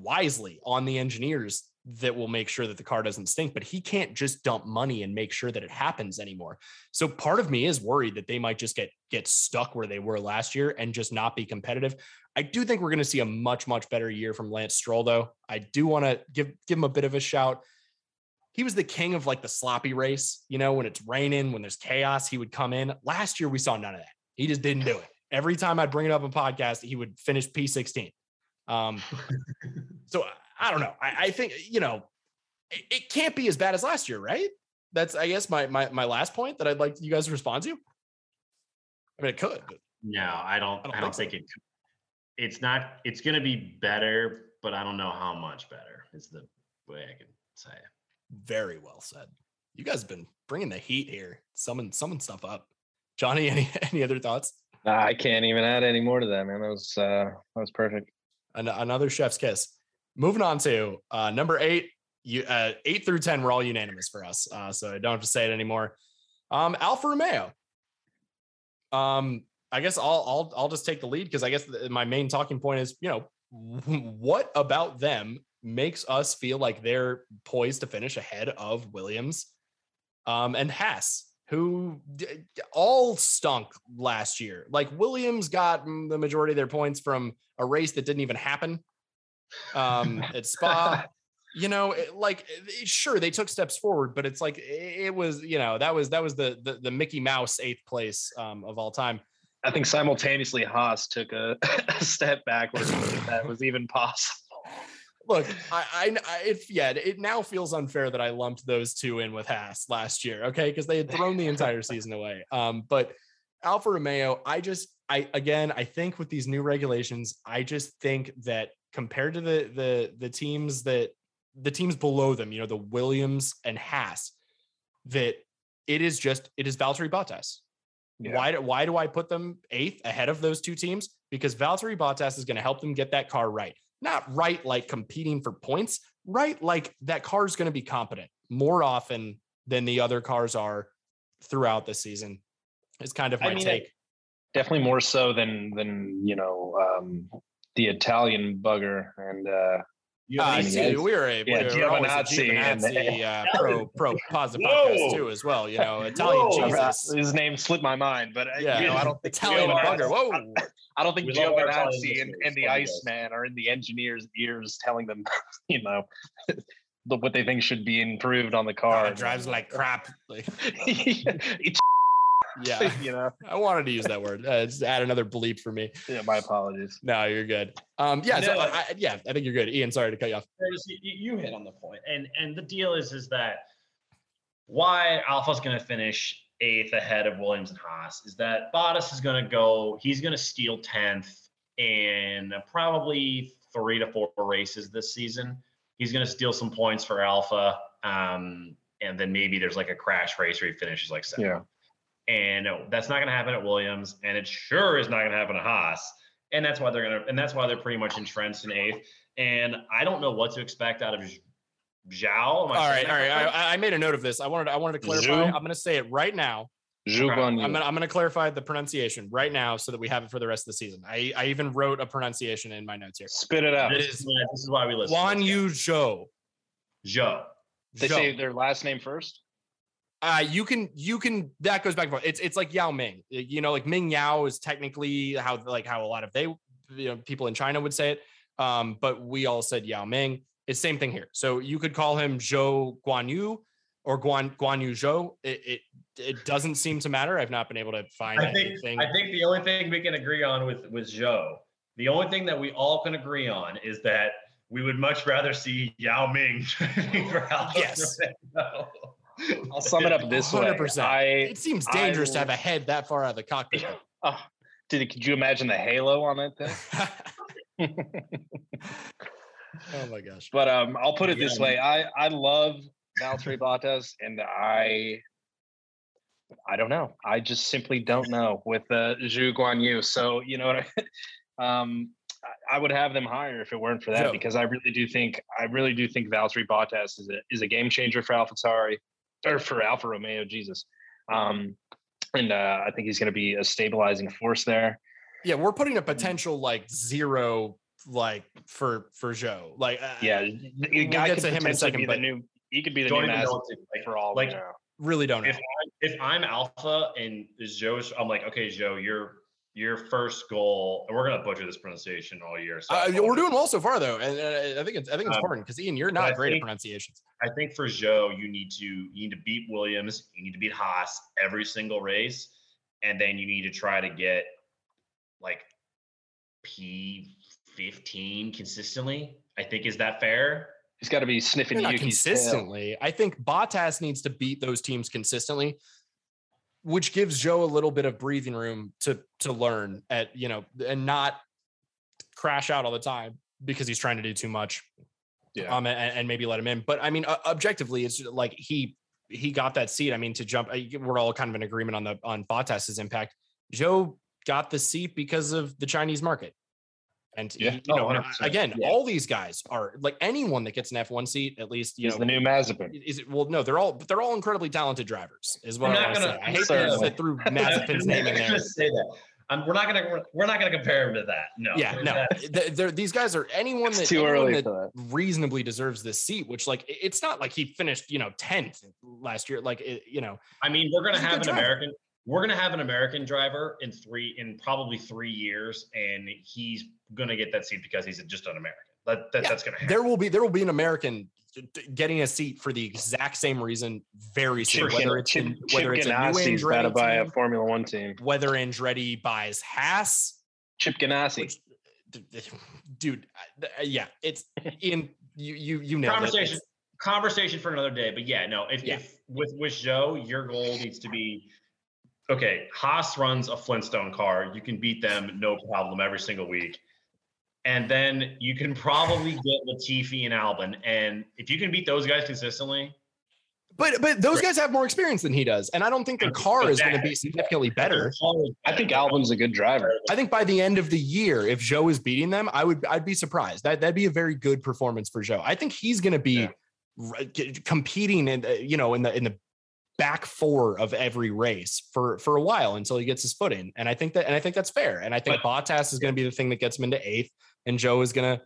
wisely on the engineers that will make sure that the car doesn't stink but he can't just dump money and make sure that it happens anymore. So part of me is worried that they might just get get stuck where they were last year and just not be competitive. I do think we're going to see a much much better year from lance stroll though. I do want to give give him a bit of a shout. He was the king of like the sloppy race you know when it's raining when there's chaos he would come in. Last year we saw none of that. He just didn't do it. Every time I'd bring it up on podcast, he would finish P16. Um, [laughs] so I don't know. I, I think, you know, it, it can't be as bad as last year, right? That's, I guess, my, my, my last point that I'd like you guys to respond to. I mean, it could, but No, I don't. I I don't don't, think think, it. It's not. It's going to be better, but I don't know how much better. Is the way I can say it. very well said. You guys have been bringing the heat here, summon, summon stuff up. Johnny, [laughs] any, any other thoughts? I can't even add any more to that, man. That was uh that was perfect. An- another chef's kiss. Moving on to uh, number eight. You uh, eight through ten were all unanimous for us, uh, so I don't have to say it anymore. Um, Alfa Romeo. Um, I guess I'll I'll I'll just take the lead because I guess my main talking point is you know [laughs] what about them makes us feel like they're poised to finish ahead of Williams, um, and Haas, who d- all stunk last year. Like Williams got the majority of their points from a race that didn't even happen um, [laughs] at Spa. you know, it- like it- sure they took steps forward, but it's like it it was you know that was that was the the, the Mickey Mouse eighth place um, of all time. I think simultaneously Haas took a, [laughs] a step backwards if that was even possible. Look, I, I, if yeah, it now feels unfair that I lumped those two in with Haas last year, okay, because they had [laughs] thrown the entire season away. Um, but Alfa Romeo, I just, I again, I think with these new regulations, I just think that compared to the the the teams that the teams below them, you know, the Williams and Haas, that it is just it is Valtteri Bottas. Yeah. Why do, why do I put them eighth ahead of those two teams? Because Valtteri Bottas is going to help them get that car right. Not right like competing for points, right like that car is going to be competent more often than the other cars are throughout the season. Is kind of my I mean, take. Definitely more so than than you know um, the Italian bugger and uh, Uh, have mean, see, it's- we were a yeah, we were always a Giovinazzi Giovinazzi, uh, pro pro [laughs] positive podcast too as well. You know, Italian Whoa. Jesus. his name slipped my mind, but uh, Yeah, you know, I don't think Italian Giovinazzi- bugger. Whoa. I don't think We love our Italian Giovinazzi and, and the Love you guys. Iceman are in the engineers' ears telling them, [laughs] you know, [laughs] what they think should be improved on the car. Oh, it drives like crap. Like, it's yeah, [laughs] you know. I wanted to use that word. Uh, just add another bleep for me. Yeah, my apologies. No, you're good. Um, yeah, so No. I, I- yeah, I think you're good. Ian, sorry to cut you off. You, you hit on the point, and and the deal is is that why Alpha's going to finish eighth ahead of Williams and Haas is that Bottas is going to go. He's going to steal tenth in probably three to four races this season. He's going to steal some points for Alpha, um, and then maybe there's like a crash race where he finishes like seventh. Yeah. And no, that's not going to happen at Williams, and it sure is not going to happen at Haas. And that's why they're going to, and that's why they're pretty much entrenched in eighth. And I don't know what to expect out of Zh- Zhao. all right, all right. I, I made a note of this. I wanted I wanted to clarify. Zhu? I'm going to say it right now. Zhu Okay. I'm gonna, I'm gonna clarify the pronunciation right now so that we have it for the rest of the season. I, I even wrote a pronunciation in my notes here. Spit it out. This is, why- this is why we listen. Guan Yu Zhou. Zhou. They Zhou. say their last name first. Uh, you can you can that goes back and forth. It's it's like Yao Ming. You know, like Ming Yao is technically how like how a lot of they you know people in China would say it. Um, but we all said Yao Ming. It's same thing here. So you could call him Zhou Guan Yu or Guan Guan Yu Zhou. It, it it doesn't seem to matter. I've not been able to find I think anything. I think the only thing we can agree on with with Zhou, the only thing that we all can agree on is that we would much rather see Yao Ming [laughs] for Yes. [laughs] I'll sum it up this way. 100%. I it seems dangerous to have a head that far out of the cockpit. [laughs] oh, did could you imagine the halo on that thing? [laughs] oh my gosh. But um, I'll put it this way: I I love Valtteri Bottas, and I I don't know. I just simply don't know with uh, Zhu Guan Yu. So you know what I. [laughs] Um, I- I would have them higher if it weren't for that Joe. because I really do think I really do think Valtteri Bottas is a is a game changer for AlphaTauri or for Alfa Romeo. Jesus, um, and uh, I think he's going to be a stabilizing force there. Yeah, we're putting a potential like zero like for for Joe. Like uh, Yeah, the we'll guy get to him in a second, be but the new. He could be the new even Mazda know what to- like- for all like, we know. really don't know. if I'm, if I'm Alpha and Zhou's, I'm like, okay, Zhou, your your first goal, and we're gonna butcher this pronunciation all year. So Uh, we're doing well so far though, and uh, I think it's I think it's Um, important because Ian, you're not great think- at pronunciations. I think for Joe, you need to you need to beat Williams, you need to beat Haas every single race, and then you need to try to get like P fifteen consistently. I think is that fair? He's got to be sniffing Not Yuki's tail. consistently. I think Bottas needs to beat those teams consistently, which gives Joe a little bit of breathing room to to learn at you know and not crash out all the time because he's trying to do too much. Yeah. Um, and, and maybe let him in. But I mean, uh, objectively, it's like he he got that seat. I mean, to jump, we're all kind of in agreement on the on Bottas's impact. Joe got the seat because of the Chinese market. And Yeah. he- you know, Oh, again, Yeah. all these guys are like anyone that gets an F1 seat, at least you He's know, the new Mazepin. is it well no they're all they're all incredibly talented drivers is what I'm i not want gonna- i hate to Certainly. that threw mazepin's name in I'm there gonna say that. Um, we're not gonna we're, we're not gonna compare him to that. No. yeah no That- these guys are anyone that too anyone early that that. reasonably deserves this seat which like it's not like he finished you know 10th last year like it, you know I mean, we're gonna have an driver. American. We're gonna have an American driver in three in probably three years, and he's gonna get that seat because he's just an American. That, that Yeah, that's gonna happen. there will be there will be an american d- d- getting a seat for the exact same reason very soon Chip, whether it's Chip, in, Chip whether it's a new Ganassi's got to buy a Formula One team. whether Andretti buys Haas Chip Ganassi. Which, d- d- dude, uh, yeah, it's [laughs] in you you you nailed conversation it. conversation for another day. But yeah, no, if, Yeah. if with with Joe, your goal needs to be okay. Haas runs a Flintstone car. You can beat them no problem every single week. And then you can probably get Latifi and Albon. And if you can beat those guys consistently, But but those Right. guys have more experience than he does, and I don't think the car is going to be significantly better. I think Albon's a good driver. I think by the end of the year, if Joe is beating them, I would I'd be surprised. That that'd be a very good performance for Joe. I think he's going to be Yeah. r- c- competing in uh, you know in the in the back four of every race for for a while until he gets his foot in. And I think that and I think that's fair. And I think but, Bottas is going to be the thing that gets him into eighth, and Joe is going to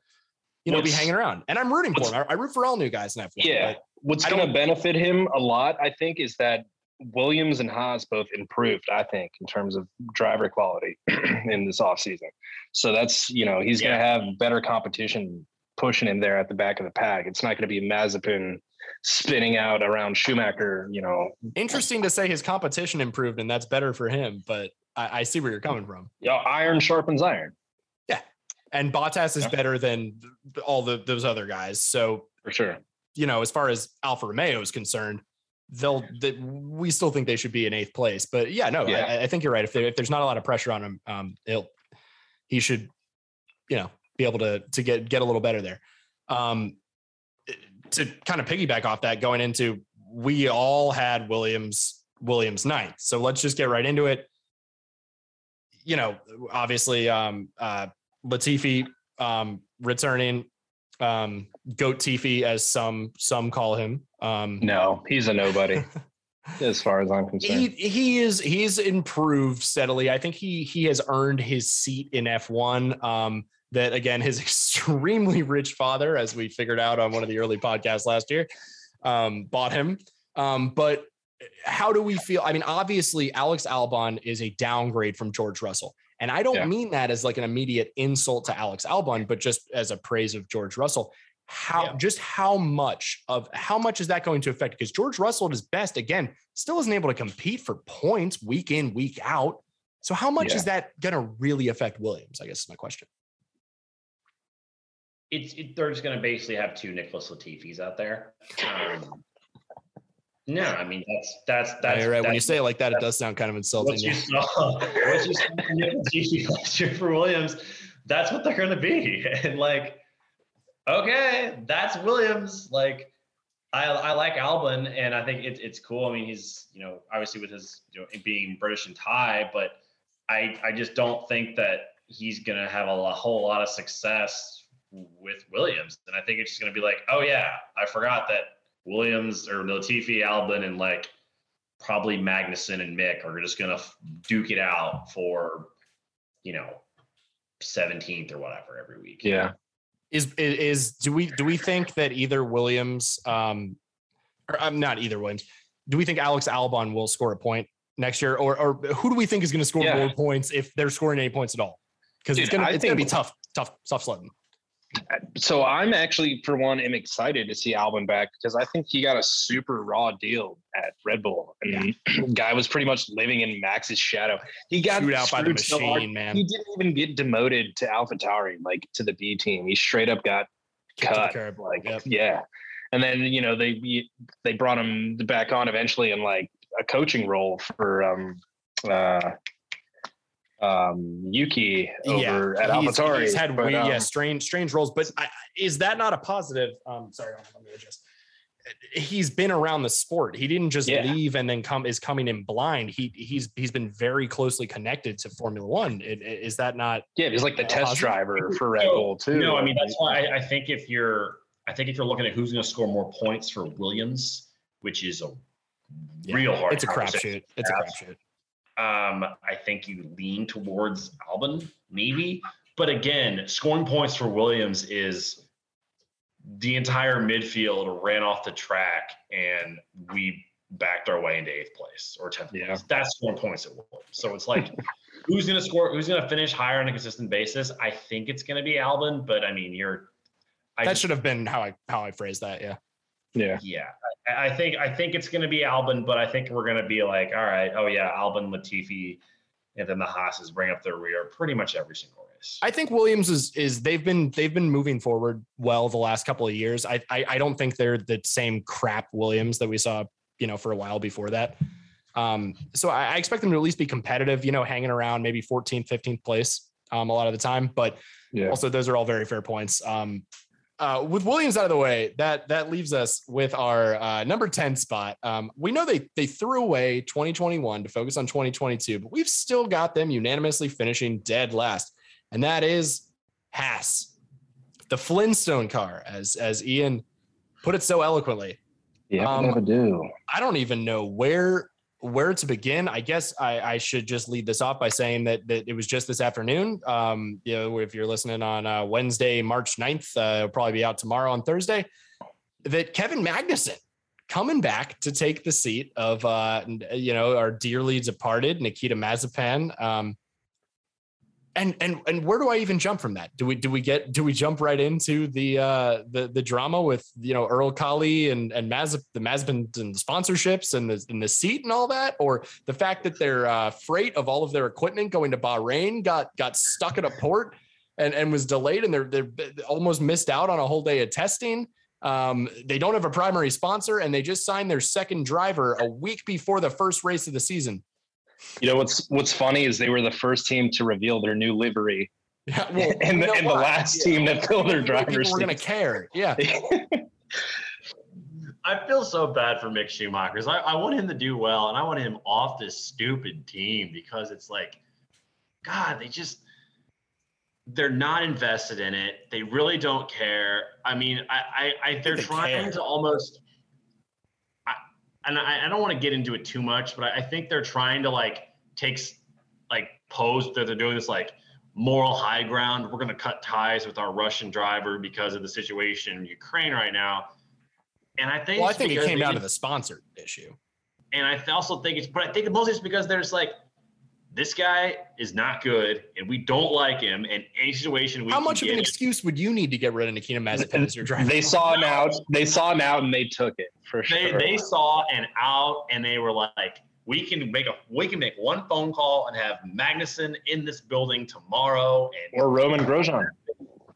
you know be hanging around. And I'm rooting for him. I, I root for all new guys in F1. Yeah, what's going to benefit him a lot, I think, is that Williams and Haas both improved, I think, in terms of driver quality [clears throat] in this offseason. So that's, you know, he's yeah. going to have better competition pushing him there at the back of the pack. It's not going to be Mazepin spinning out around Schumacher, you know. Interesting to say his competition improved and that's better for him, but I, I see where you're coming from. Yeah, iron sharpens iron. Yeah. And Bottas is yeah. better than all the those other guys. So for sure. You know, as far as Alfa Romeo is concerned, they'll that we still think they should be in eighth place. But yeah, no, yeah. I, I, think you're right. If, if there's not a lot of pressure on him, um, he'll he should, you know, be able to to get get a little better there. Um, to kind of piggyback off that, going into we all had Williams Williams ninth, so let's just get right into it. You know, obviously, um, uh, Latifi um, returning um, Goat Tiffy, as some some call him. Um, no, he's a nobody. [laughs] as far as I'm concerned, he he is he's improved steadily. I think he he has earned his seat in F1. Um, that again, his [laughs] extremely rich father, as we figured out on one of the early podcasts last year, um, bought him. Um, but how do we feel? I mean, obviously, Alex Albon is a downgrade from George Russell. And I don't yeah. mean that as like an immediate insult to Alex Albon, but just as a praise of George Russell. How yeah. just how much of how much is that going to affect? Because George Russell at his best, again, still isn't able to compete for points week in, week out. So how much yeah. is that going to really affect Williams? I guess is my question. It's it, they're just going to basically have two Nicholas Latifis out there. Um, no, I mean that's that's that's right. That's, when you say it like that, it does sound kind of insulting. What you saw, what you saw last year for Williams, that's what they're going to be. [laughs] And like, okay, that's Williams. Like, I I like Albon, and I think it's it's cool. I mean, he's you know obviously with his you know being British and Thai, but I I just don't think that he's going to have a, a whole lot of success with Williams. And I think it's just going to be like, oh yeah, I forgot that Williams or Latifi, Albon, and like probably Magnussen and Mick are just gonna duke it out for you know 17th or whatever every week. Yeah. Is is do we do we think that either Williams um or I'm um, not either Williams, do we think Alex Albon will score a point next year? Or or who do we think is gonna score yeah. more points if they're scoring any points at all? Because it's gonna it's gonna be tough, tough, tough sledding so I'm actually, for one, am excited to see Albon back because I think he got a super raw deal at Red Bull, and yeah. [clears throat] guy was pretty much living in Max's shadow. He got screwed out by the machine, so man. He didn't even get demoted to AlphaTauri, like to the B team. He straight up got cut. Like, yep. yeah. And then you know they they brought him back on eventually in like a coaching role for um uh um, Yuki over yeah, at AlphaTauri. He's had but, um, yeah strange strange roles, but I, is that not a positive? Um, sorry, let me adjust. He's been around the sport. He didn't just yeah. leave and then come is coming in blind. He he's he's been very closely connected to Formula One. It, is that not? Yeah, he's like the test positive? driver for Red Bull too. No, I mean that's why I, I think if you're I think if you're looking at who's going to score more points for Williams, which is a yeah, real hard. It's a crapshoot. It's a crapshoot. Um, I think you lean towards Albon, maybe. But again, scoring points for Williams is the entire midfield ran off the track and we backed our way into eighth place or 10th yeah. place. That's scoring points at Williams. So it's like, [laughs] who's going to score? Who's going to finish higher on a consistent basis? I think it's going to be Albon, but I mean, you're. I that just, should have been how I how I phrased that. Yeah. Yeah. Yeah. I think I think it's going to be Albon, but I think we're going to be like, all right, oh yeah, Albon, Latifi, and then the Haas's bring up their rear pretty much every single race. I think Williams is is they've been they've been moving forward well the last couple of years. I I, I don't think they're the same crap Williams that we saw you know for a while before that. Um, so I, I expect them to at least be competitive. You know, hanging around maybe 14th, 15th place um, a lot of the time, but yeah. also those are all very fair points. Um, uh, with Williams out of the way, that that leaves us with our uh, number 10 spot. Um, we know they they threw away 2021 to focus on 2022, but we've still got them unanimously finishing dead last, and that is Haas, the Flintstone car, as as Ian put it so eloquently. Yeah, um, never do. I don't even know where where to begin. I guess I, I, should just lead this off by saying that that it was just this afternoon. Um, you know, if you're listening on uh, Wednesday, March 9th, uh, it'll probably be out tomorrow on Thursday. That Kevin Magnussen coming back to take the seat of uh, you know our dearly departed Nikita Mazepin. Um, and and and where do I even jump from that? Do we do we get do we jump right into the uh, the the drama with you know Uralkali and and Maz the Mazepin and the sponsorships and the and the seat and all that, or the fact that their uh, freight of all of their equipment going to Bahrain got got stuck at a port and and was delayed and they're they're almost missed out on a whole day of testing. Um, they don't have a primary sponsor and they just signed their second driver a week before the first race of the season. You know what's what's funny is they were the first team to reveal their new livery. Yeah, well, [laughs] and, the, and the last yeah. team that filled their drivers. We're gonna care. Yeah. [laughs] I feel so bad for Mick Schumacher. I, I want him to do well, and I want him off this stupid team because it's like, God, they just they're not invested in it. They really don't care. I mean, I, I, I they're they trying care. to almost, I, and I, I don't want to get into it too much, but I, I think they're trying to like take like pose that they're doing this like moral high ground. We're going to cut ties with our Russian driver because of the situation in Ukraine right now. And I think, well, I think it came down to the sponsor issue. And I also think it's, but I think mostly it's because there's like this guy is not good and we don't like him in any situation we how much of an excuse would you need to get rid of Nikita Mazepin as your driver they saw an out they saw an out and they took it for they, sure they saw an out and they were like we can make a we can make one phone call and have Magnussen in this building tomorrow and or Romain Grosjean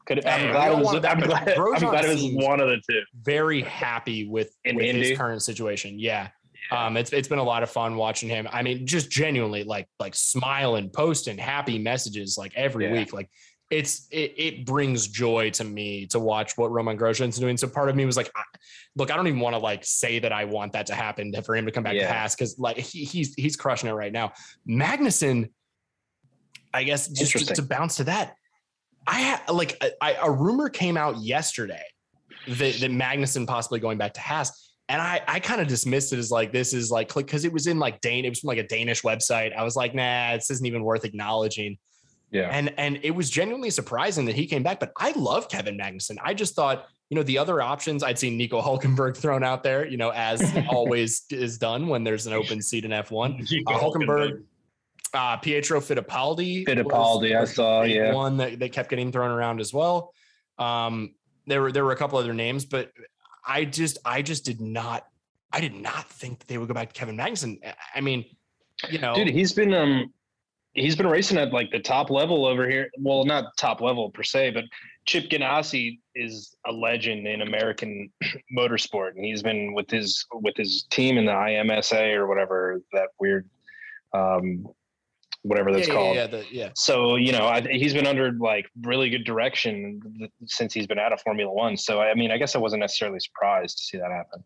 could, I'm, glad it was, I'm, glad, I'm glad it was one of the two. Very happy with, with his current situation. Yeah. Um, it's it's been a lot of fun watching him. I mean, just genuinely like like smiling, posting happy messages like every yeah. week. Like it's it, it brings joy to me to watch what Romain Grosjean's doing. So part of me was like, look, I don't even want to like say that I want that to happen for him to come back yeah. to Haas because like he, he's he's crushing it right now. Magnussen, I guess just, just to bounce to that, I had like I, a rumor came out yesterday that, that Magnussen possibly going back to Haas and I, I kind of dismissed it as like this is like because it was in like Dane, it was from like a Danish website. I was like, nah, this isn't even worth acknowledging. Yeah. And and it was genuinely surprising that he came back. But I love Kevin Magnussen. I just thought, you know, the other options I'd seen Nico Hulkenberg [laughs] thrown out there, you know, as [laughs] always is done when there's an open seat in F1. [laughs] Uh, Hulkenberg, uh, Pietro Fittipaldi. Fittipaldi, I saw, yeah. One that, that kept getting thrown around as well. Um, there were there were a couple other names, but I just I just did not I did not think that they would go back to Kevin Magnussen. I mean, you know, dude, he's been um he's been racing at like the top level over here. Well, not top level per se, but Chip Ganassi is a legend in American [clears throat] motorsport, and he's been with his with his team in the IMSA or whatever that weird um, whatever that's yeah, called. Yeah, yeah, yeah. So you know, I, he's been under like really good direction since he's been out of Formula One. So I mean, I guess I wasn't necessarily surprised to see that happen.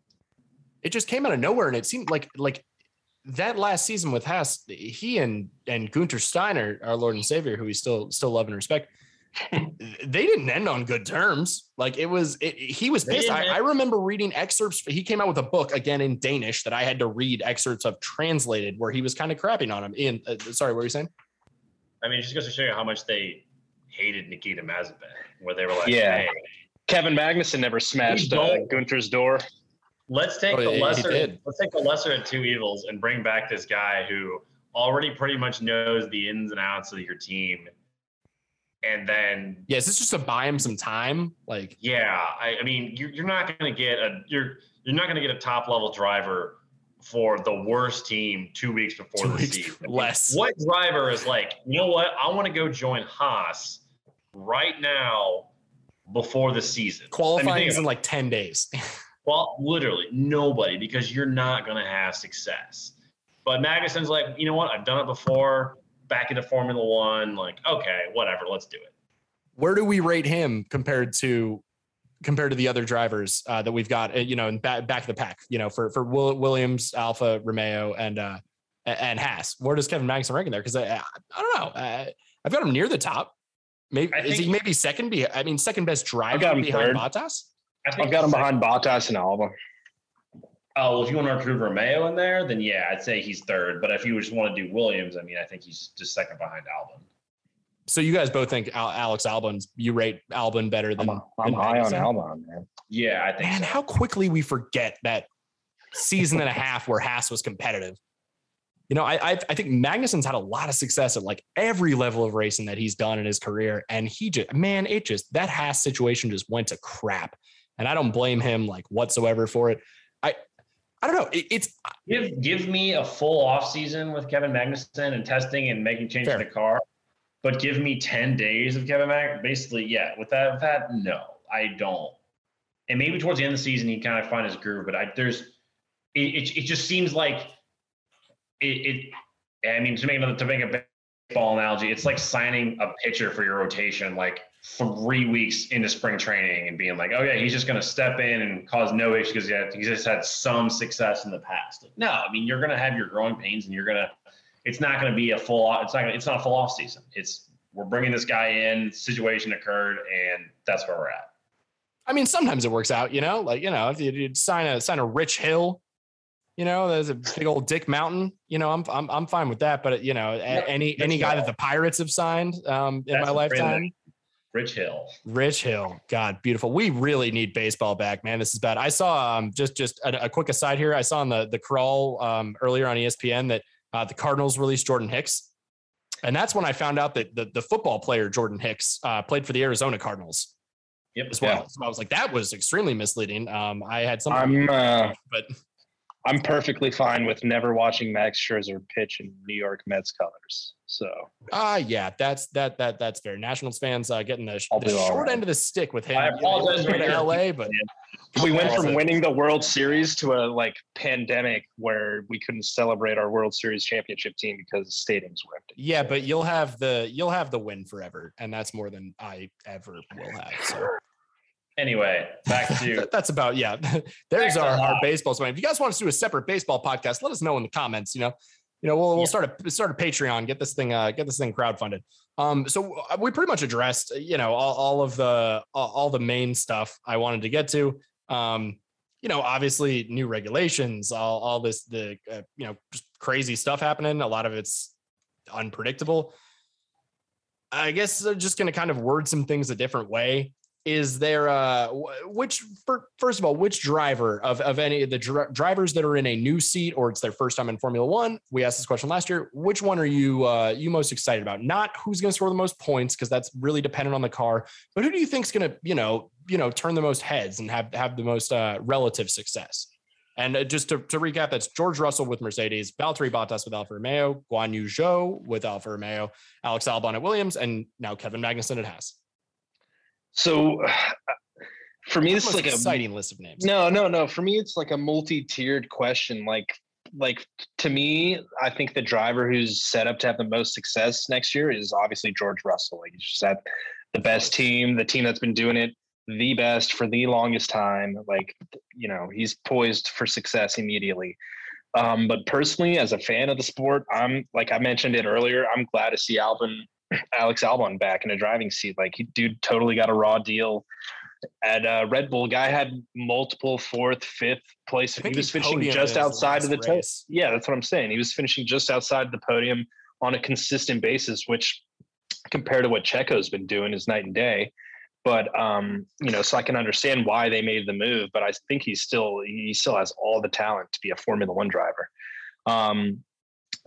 It just came out of nowhere, and it seemed like like that last season with Haas, he and and Guenther Steiner, our Lord and Savior, who we still still love and respect, [laughs] they didn't end on good terms. Like it was, it, he was pissed. I, I, remember reading excerpts. He came out with a book again in Danish that I had to read excerpts of translated, where he was kind of crapping on him. In uh, sorry, what were you saying? I mean, just goes to show you how much they hated Nikita Mazepin, where they were like, "Yeah, hey, Kevin Magnussen never smashed uh, Guenther's door." Let's take oh, the yeah, lesser. Let's take the lesser of two evils and bring back this guy who already pretty much knows the ins and outs of your team and then yeah, is this just to buy him some time? Like, yeah, I, I mean, you're, you're not going to get a you're you're not going to get a top level driver for the worst team two weeks before two the weeks season. [laughs] Less. What driver is like, you know what? I want to go join Haas right now before the season. Qualifying I mean, is in like ten days. [laughs] well, literally nobody because you're not going to have success. But Magnussen's like, you know what? I've done it before back into Formula One. Like, okay, whatever, let's do it. Where do we rate him compared to compared to the other drivers uh, that we've got? Uh, you know, in back back of the pack. You know, for for Williams, Alfa Romeo, and uh, and Haas. Where does Kevin Magnussen rank in there? Because I, I don't know. I, I've got him near the top. Maybe is he maybe second? Be I mean, second best driver behind third. Bottas. I have got him behind Bottas and Alba. Oh, well, if you want to include Romeo in there, then yeah, I'd say he's third. But if you just want to do Williams, I mean, I think he's just second behind Albon. So you guys both think Al- Alex Albon's you rate Albon better than I'm, I'm than high on Albon, man. Yeah, I think. Man, so. how quickly we forget that season and a half where Haas was competitive. You know, I, I I think Magnussen's had a lot of success at like every level of racing that he's done in his career, and he just man, it just that Haas situation just went to crap, and I don't blame him like whatsoever for it. I I don't know. It, it's uh, give give me a full off season with Kevin Magnussen and testing and making changes Fair. in the car, but give me ten days of Kevin Mag. Basically, yeah. With that, with that, no, I don't. And maybe towards the end of the season, he kind of find his groove. But I there's, it, it, it just seems like it, it. I mean, to make another to make a baseball analogy, it's like signing a pitcher for your rotation like three weeks into spring training and being like, oh yeah, he's just going to step in and cause no issues because yeah, he's just had some success in the past. Like, no, I mean you're going to have your growing pains and you're going to. It's not going to be a full. It's not. Gonna, it's not a full off season. It's we're bringing this guy in. Situation occurred, and that's where we're at. I mean, sometimes it works out, you know, like, you know, if you, you sign a, sign a Rich Hill, you know, there's a big old Dick Mountain, you know, I'm, I'm, I'm fine with that. But, you know, Yeah, any, any guy that the Pirates have signed um, in my lifetime. Rich Hill. Rich Hill, God, beautiful. We really need baseball back, man. This is bad. I saw um, just, just a, a quick aside here. I saw on the, the crawl um, earlier on ESPN that uh, the Cardinals released Jordan Hicks. And that's when I found out that the, the football player Jordan Hicks uh, played for the Arizona Cardinals Yep. as well. So I was like, that was extremely misleading. Um, I had some, I'm uh, but I'm perfectly fine with never watching Max Scherzer pitch in New York Mets colors. So ah, yeah, that's that that that's fair. Nationals fans uh, getting the, the short right. end of the stick with him. I You know, apologize went right to. LA, but [laughs] we went from winning the World Series to a like pandemic where we couldn't celebrate our World Series championship team because stadiums were empty. yeah, but you'll have the you'll have the win forever, and that's more than I ever will have. So Anyway, back to [laughs] that's about yeah. [laughs] There's our, our baseball swing. If you guys want us to do a separate baseball podcast, let us know in the comments. You know, you know, we'll we'll Yeah. start a start a Patreon, get this thing uh get this thing crowdfunded. Um, so uh, we pretty much addressed you know all, all of the all, all the main stuff I wanted to get to. Um, you know, obviously new regulations, all all this the uh, you know just crazy stuff happening. A lot of it's unpredictable. I guess they're just going to kind of word some things a different way. Is there uh which fir- first of all which driver of of any of the dri- drivers that are in a new seat or it's their first time in Formula 1 we asked this question last year which one are you uh you most excited about not who's going to score the most points because that's really dependent on the car but who do you think's going to you know you know turn the most heads and have have the most uh relative success and uh, just to, to recap, that's George Russell with Mercedes, Valtteri Bottas with Alfa Romeo, Guan Yu Zhou with Alfa Romeo, Alex Albon at Williams, and now Kevin Magnussen at Haas. So [sighs] for me, this is like a exciting list of names. No, no, no. For me, it's like a multi-tiered question. Like, like to me, I think the driver who's set up to have the most success next year is obviously George Russell. Like, he's just at the best team, the team that's been doing it the best for the longest time. Like, you know, he's poised for success immediately. Um, but personally, as a fan of the sport, I'm like I mentioned it earlier. I'm glad to see Albon, Alex Albon, back in a driving seat. Like, he dude totally got a raw deal at uh, Red Bull. Guy had multiple fourth, fifth place. He was finishing just outside of the race. Yeah, that's what I'm saying. He was finishing just outside the podium on a consistent basis, which compared to what Checo's been doing is night and day. But um, you know, so I can understand why they made the move. But I think he's still he still has all the talent to be a Formula One driver. Um,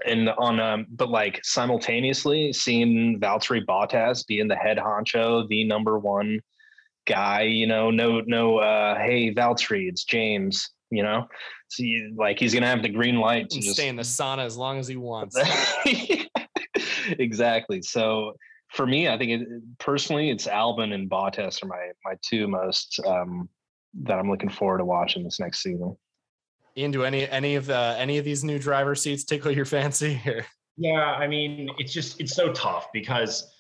and on um, but like simultaneously seeing Valtteri Bottas being the head honcho, the number one guy, you know, no no uh hey Valtteri, it's James, you know. So you, like he's gonna have the green light to just stay in the sauna as long as he wants. [laughs] exactly. So for me, I think it, personally, it's Albon and Bottas are my my two most um, that I'm looking forward to watching this next season. Ian, do any any of the any of these new driver seats tickle your fancy? [laughs] Or Yeah, I mean, it's just it's so tough because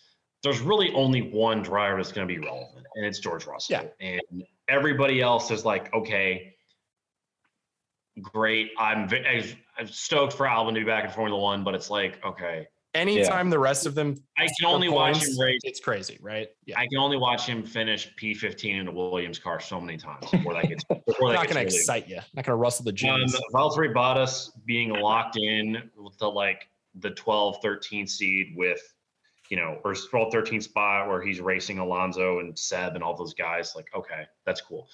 there's really only one driver that's going to be relevant, and it's George Russell. Yeah. And everybody else is like, okay, great. I'm, I'm stoked for Albon to be back in Formula One, but it's like, okay, Anytime yeah. the rest of them, I can only points, watch him race. It's crazy, right? Yeah. I can only watch him finish P15 in a Williams car so many times before that gets. [laughs] Before not going to excite you. Not going to rustle the jeans. Um, Valtteri Bottas being locked in with the like the 12, 13 seed with, you know, or 12, 13 spot where he's racing Alonso and Seb and all those guys. Like, okay, that's cool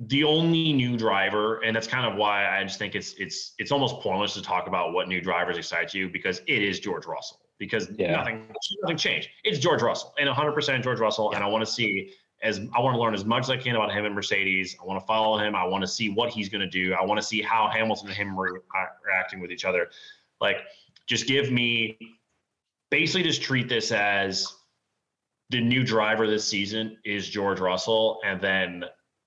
the only new driver, and that's kind of why I just think it's it's it's almost pointless to talk about what new drivers excite you because it is George Russell because yeah. nothing nothing changed. It's George Russell and 100% George Russell, yeah. and I want to see as I want to learn as much as I can about him and Mercedes. I want to follow him. I want to see what he's going to do. I want to see how Hamilton and him are uh, reacting with each other. Like, just give me basically just treat this as the new driver this season is George Russell, and then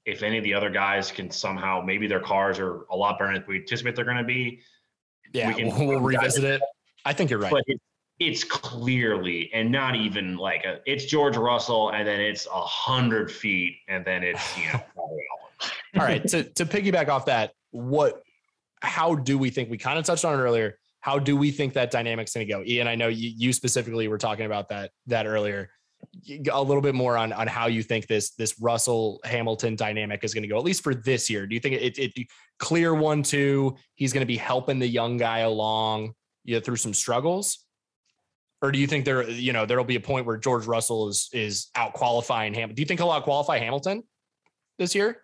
if any of the other guys can somehow, maybe their cars are a lot better than we anticipate they're going to be. Yeah, we can, we'll, we'll revisit it. I think you're right. But it, it's clearly and not even like a, it's George Russell, and then it's a hundred feet, and then it's you know. [laughs] All right. To to piggyback off that, what? How do we think we kind of touched on it earlier? How do we think that dynamic's going to go? Ian, I know you, you specifically were talking about that that earlier a little bit more on on how you think this this Russell Hamilton dynamic is going to go at least for this year. Do you think it, it, it clear one two? He's going to be helping the young guy along you know, through some struggles, or do you think there you know there'll be a point where George Russell is is out qualifying Hamilton? Do you think he'll out qualify Hamilton this year?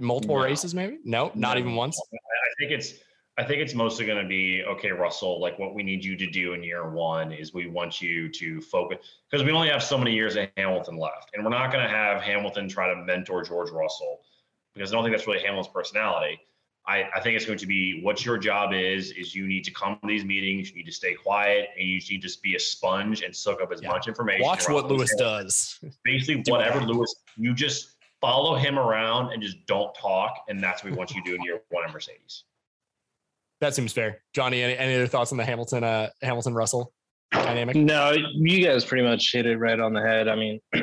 Multiple no. races, maybe? No, not no. even once. I think it's I think it's mostly going to be okay, Russell. Like what we need you to do in year one is we want you to focus because we only have so many years of Hamilton left, and we're not going to have Hamilton try to mentor George Russell because I don't think that's really Hamilton's personality. I, I think it's going to be what your job is is you need to come to these meetings, you need to stay quiet, and you need to just be a sponge and soak up as yeah. much information. Watch what Lewis does. [laughs] Basically, do whatever that. Lewis, you just follow him around and just don't talk, and that's what we want you to do in year one of Mercedes. That seems fair. Johnny, any, any other thoughts on the Hamilton uh, Hamilton Russell dynamic? No, you guys pretty much hit it right on the head. I mean, [clears throat]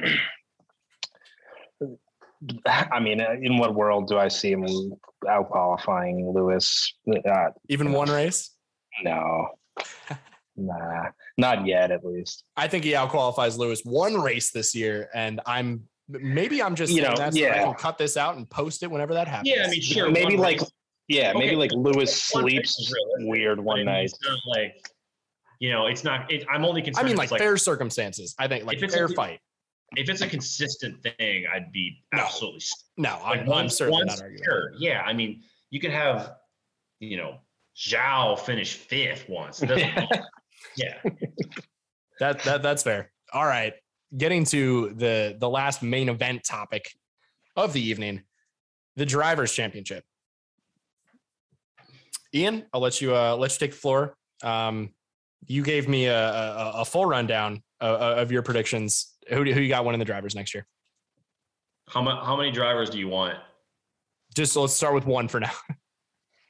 I mean, uh, in what world do I see him out qualifying Lewis? Uh, Even one race? No, [laughs] nah, not yet. At least I think he out qualifies Lewis one race this year, and I'm maybe I'm just you know that yeah. So I can cut this out and post it whenever that happens. Yeah, I mean, sure. Maybe like race. Yeah, okay. maybe like Lewis sleeps weird one night. like, you know, it's not. It, I'm only concerned. I mean, like, like, fair circumstances. I think like fair a, fight. If it's a consistent thing, I'd be absolutely no. no like I'm, I'm certainly not arguing. Sure, yeah. I mean, you could have, you know, Zhou finish fifth once. [laughs] yeah. that that that's fair. All right, getting to the the last main event topic of the evening, the drivers' championship. Ian, I'll let you uh, let you take the floor. Um, you gave me a, a, a full rundown of, of, your predictions. Who who you got winning the drivers next year? How many how many drivers do you want? Just let's start with one for now. [laughs]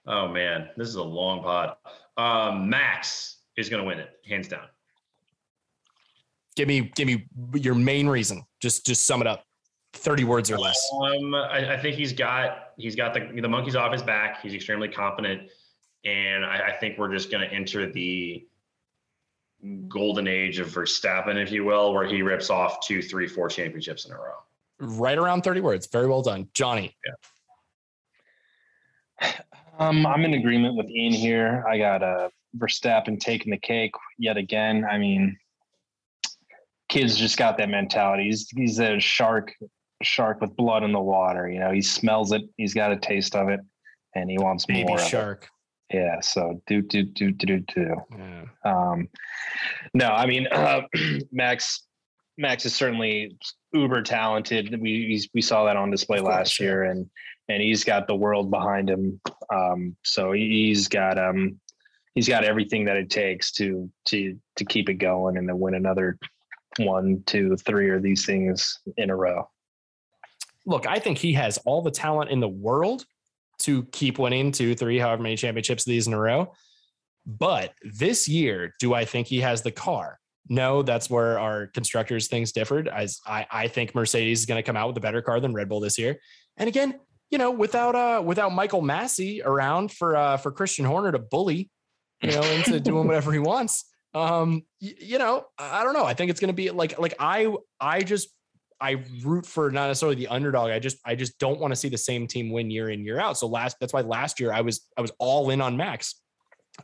Oh man, this is a long pod. Um, Max is going to win it, hands down. Give me give me your main reason. Just just sum it up. 30 words or less. Um, I, I, think he's got he's got the the monkeys off his back. He's extremely competent and I, I think we're just going to enter the golden age of Verstappen, if you will, where he rips off two, three, four championships in a row. Right around 30 words. Very well done. Johnny. Yeah. Um, I'm in agreement with Ian here. I got uh, Verstappen taking the cake yet again. I mean, kid's just got that mentality. He's he's a shark, shark with blood in the water. You know, he smells it. He's got a taste of it, and he wants Baby more. shark. Yeah. So do do do do do. Yeah. Um, no, I mean uh, [clears throat] Max. Max is certainly uber talented. We we saw that on display last year, and and he's got the world behind him. Um, so he's got um he's got everything that it takes to to to keep it going and to win another one, two, three of these things in a row. Look, I think he has all the talent in the world to keep winning two, three, however many championships these in a row. But this year, do I think he has the car? No, that's where our constructors things differed. As I, I think Mercedes is going to come out with a better car than Red Bull this year. And again, you know, without uh without Michael Masi around for uh for Christian Horner to bully, you know, into [laughs] doing whatever he wants. Um, y- you know, I I don't know. I think it's going to be like like I I just I root for not necessarily the underdog. I just I just don't want to see the same team win year in year out. So last that's why last year I was I was all in on Max,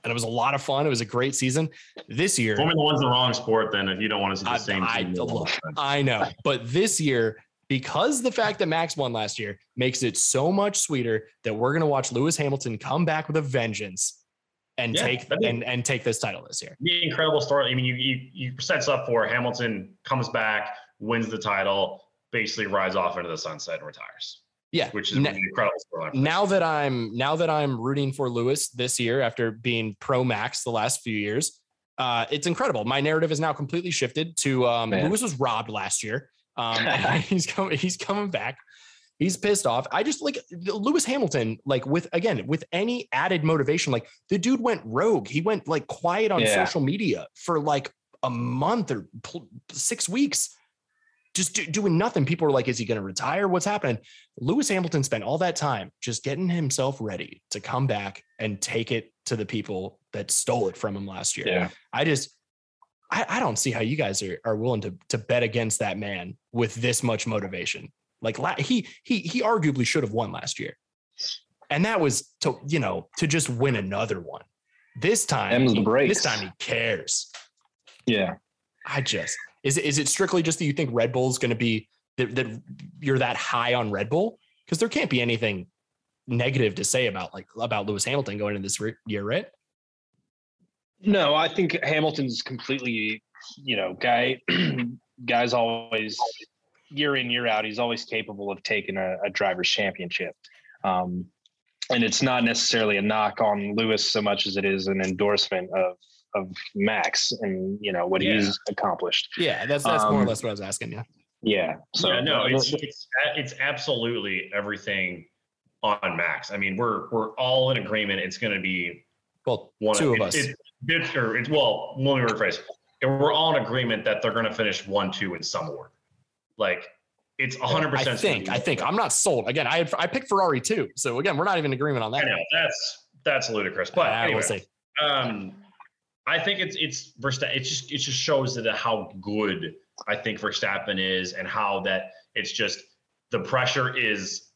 and it was a lot of fun. It was a great season. This year, Formula One's the wrong sport. Then if you don't want to see the I- same I- team, look, I know, but this year, because the fact that Max won last year makes it so much sweeter that we're going to watch Lewis Hamilton come back with a vengeance and Yeah, take and, and take this title this year. the incredible story. I mean, you, you you sets up for Hamilton comes back, wins the title, basically rides off into the sunset and retires, Yeah, which is Na- an incredible story. now that I'm now that I'm rooting for Lewis this year after being pro Max the last few years, uh, it's incredible. My narrative is now completely shifted to um, Man. Lewis was robbed last year. Um, [laughs] [laughs] he's coming. He's coming back. He's pissed off. I just like Lewis Hamilton, like with again with any added motivation. Like the dude went rogue. He went like quiet on Yeah. social media for like a month or pl- six weeks just do, doing nothing. People were like, is he going to retire? What's happening? Lewis Hamilton spent all that time just getting himself ready to come back and take it to the people that stole it from him last year. Yeah. I just, I, I don't see how you guys are, are willing to, to bet against that man with this much motivation. Like la- he, he, he arguably should have won last year. And that was to, you know, to just win another one. This time, the breaks. this time he cares. Yeah. I just is is it strictly just that you think Red Bull is going to be that, that you're that high on Red Bull because there can't be anything negative to say about like about Lewis Hamilton going into this year, right? No, I think Hamilton's completely, you know, guy. [clears throat] guy's always year in year out. He's always capable of taking a, a driver's championship, um, and it's not necessarily a knock on Lewis so much as it is an endorsement of of Max and you know what Yeah. he's accomplished. Yeah, that's that's more or Um, less what I was asking. Yeah, Yeah. So yeah, no, uh, it's it's it's absolutely everything on Max. I mean, we're we're all in agreement. It's going to be well, one two of it- us. It, it, or it's well, let me rephrase. And we're all in agreement that they're going to finish one, two in some order. Like it's 100. percent I think I think I'm not sold. Again, I had, I picked Ferrari too, so again, we're not even in agreement on that. I that. know that's that's ludicrous. But Uh, anyway, we'll see. um, I think it's it's Verstappen. It just it just shows that how good I think Verstappen is, and how that it's just the pressure is.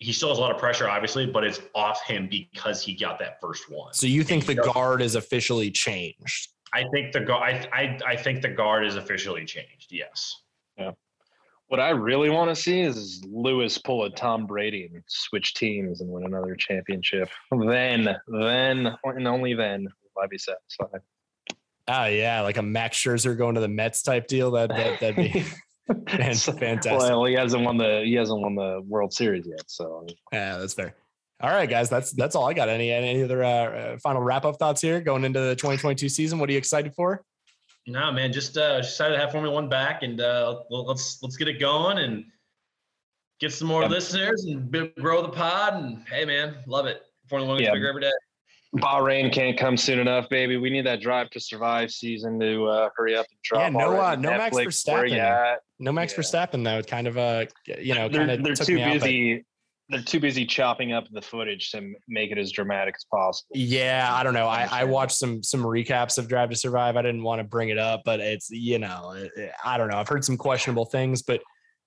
He still has a lot of pressure, obviously, but it's off him because he got that first one. So you think he the does- guard is officially changed? I think the guard. I, I I think the guard is officially changed. Yes. Yeah. What I really want to see is Lewis pull a Tom Brady and switch teams and win another championship. Then, then, and only then will I be satisfied. Oh yeah, like a Max Scherzer going to the Mets type deal. That that that'd be [laughs] fantastic. Well, he hasn't won the he hasn't won the World Series yet, so Yeah, that's fair. All right, guys, that's that's all I got. Any any other uh, uh, final wrap up thoughts here going into the 2022 season? What are you excited for? No, man, just uh, excited to have Formula One back, and uh, let's let's get it going and get some more Yeah. listeners and grow the pod. And hey, man, love it. Formula One gets Yeah. bigger every day. Bahrain can't come soon enough, baby. We need that Drive to Survive season to uh, hurry up and drop. Yeah, no, uh, no Max Netflix, Verstappen. No Max Yeah. Verstappen though. It kind of uh you know they're, kind of they're took too me out. busy. They're too busy chopping up the footage to make it as dramatic as possible. Yeah, I don't know. I, I watched some some recaps of Drive to Survive. I didn't want to bring it up, but it's you know it- it- I don't know. I've heard some questionable things, but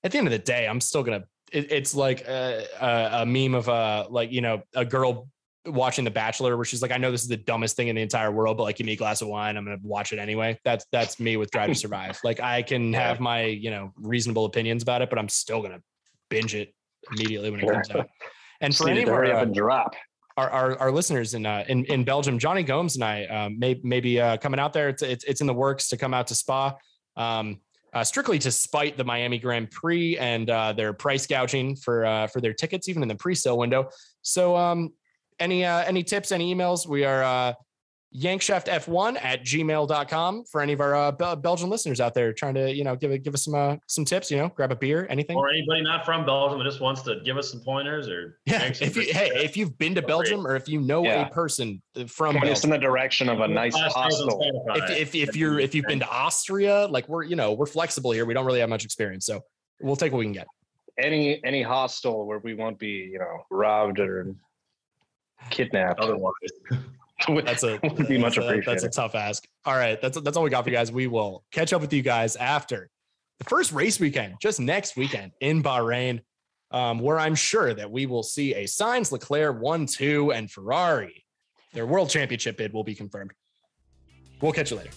at the end of the day, I'm still gonna. It, it's like a, a, a meme of a like you know a girl watching The Bachelor where she's like, I know this is the dumbest thing in the entire world, but like give me a glass of wine, I'm gonna watch it anyway. That's that's me with Drive to [laughs] Survive. Like I can have my you know reasonable opinions about it, but I'm still gonna binge it immediately when it comes out. [laughs] And for any of our, uh, drop. our, our, our listeners in, uh, in in Belgium, Johnny Gomes and I um, may maybe uh, coming out there. It's, it's it's in the works to come out to Spa, um, uh, strictly to spite the Miami Grand Prix and uh, their price gouging for uh, for their tickets, even in the pre-sale window. So, um, any uh, any tips, any emails? We are uh, yankshaftf1 at gmail.com for any of our uh, Bel- Belgian listeners out there trying to you know give it give us some uh, some tips. You know, grab a beer, anything. Or anybody not from Belgium that just wants to give us some pointers or [laughs] Yeah, if you hey, if you've been to Belgium or if you know Yeah. a person from Point us in the direction of a nice Last name on hostel. If, if, if you're if you've been to Austria, like we're you know we're flexible here. We don't really have much experience, so we'll take what we can get. Any any hostel where we won't be, you know, robbed or kidnapped. otherwise, [laughs] That's a would be much appreciated. That's a tough ask. All right, that's that's all we got for you guys. We will catch up with you guys after the first race weekend, just next weekend in Bahrain, um, where I'm sure that we will see a Sainz Leclerc one two and Ferrari. Their world championship bid will be confirmed. We'll catch you later.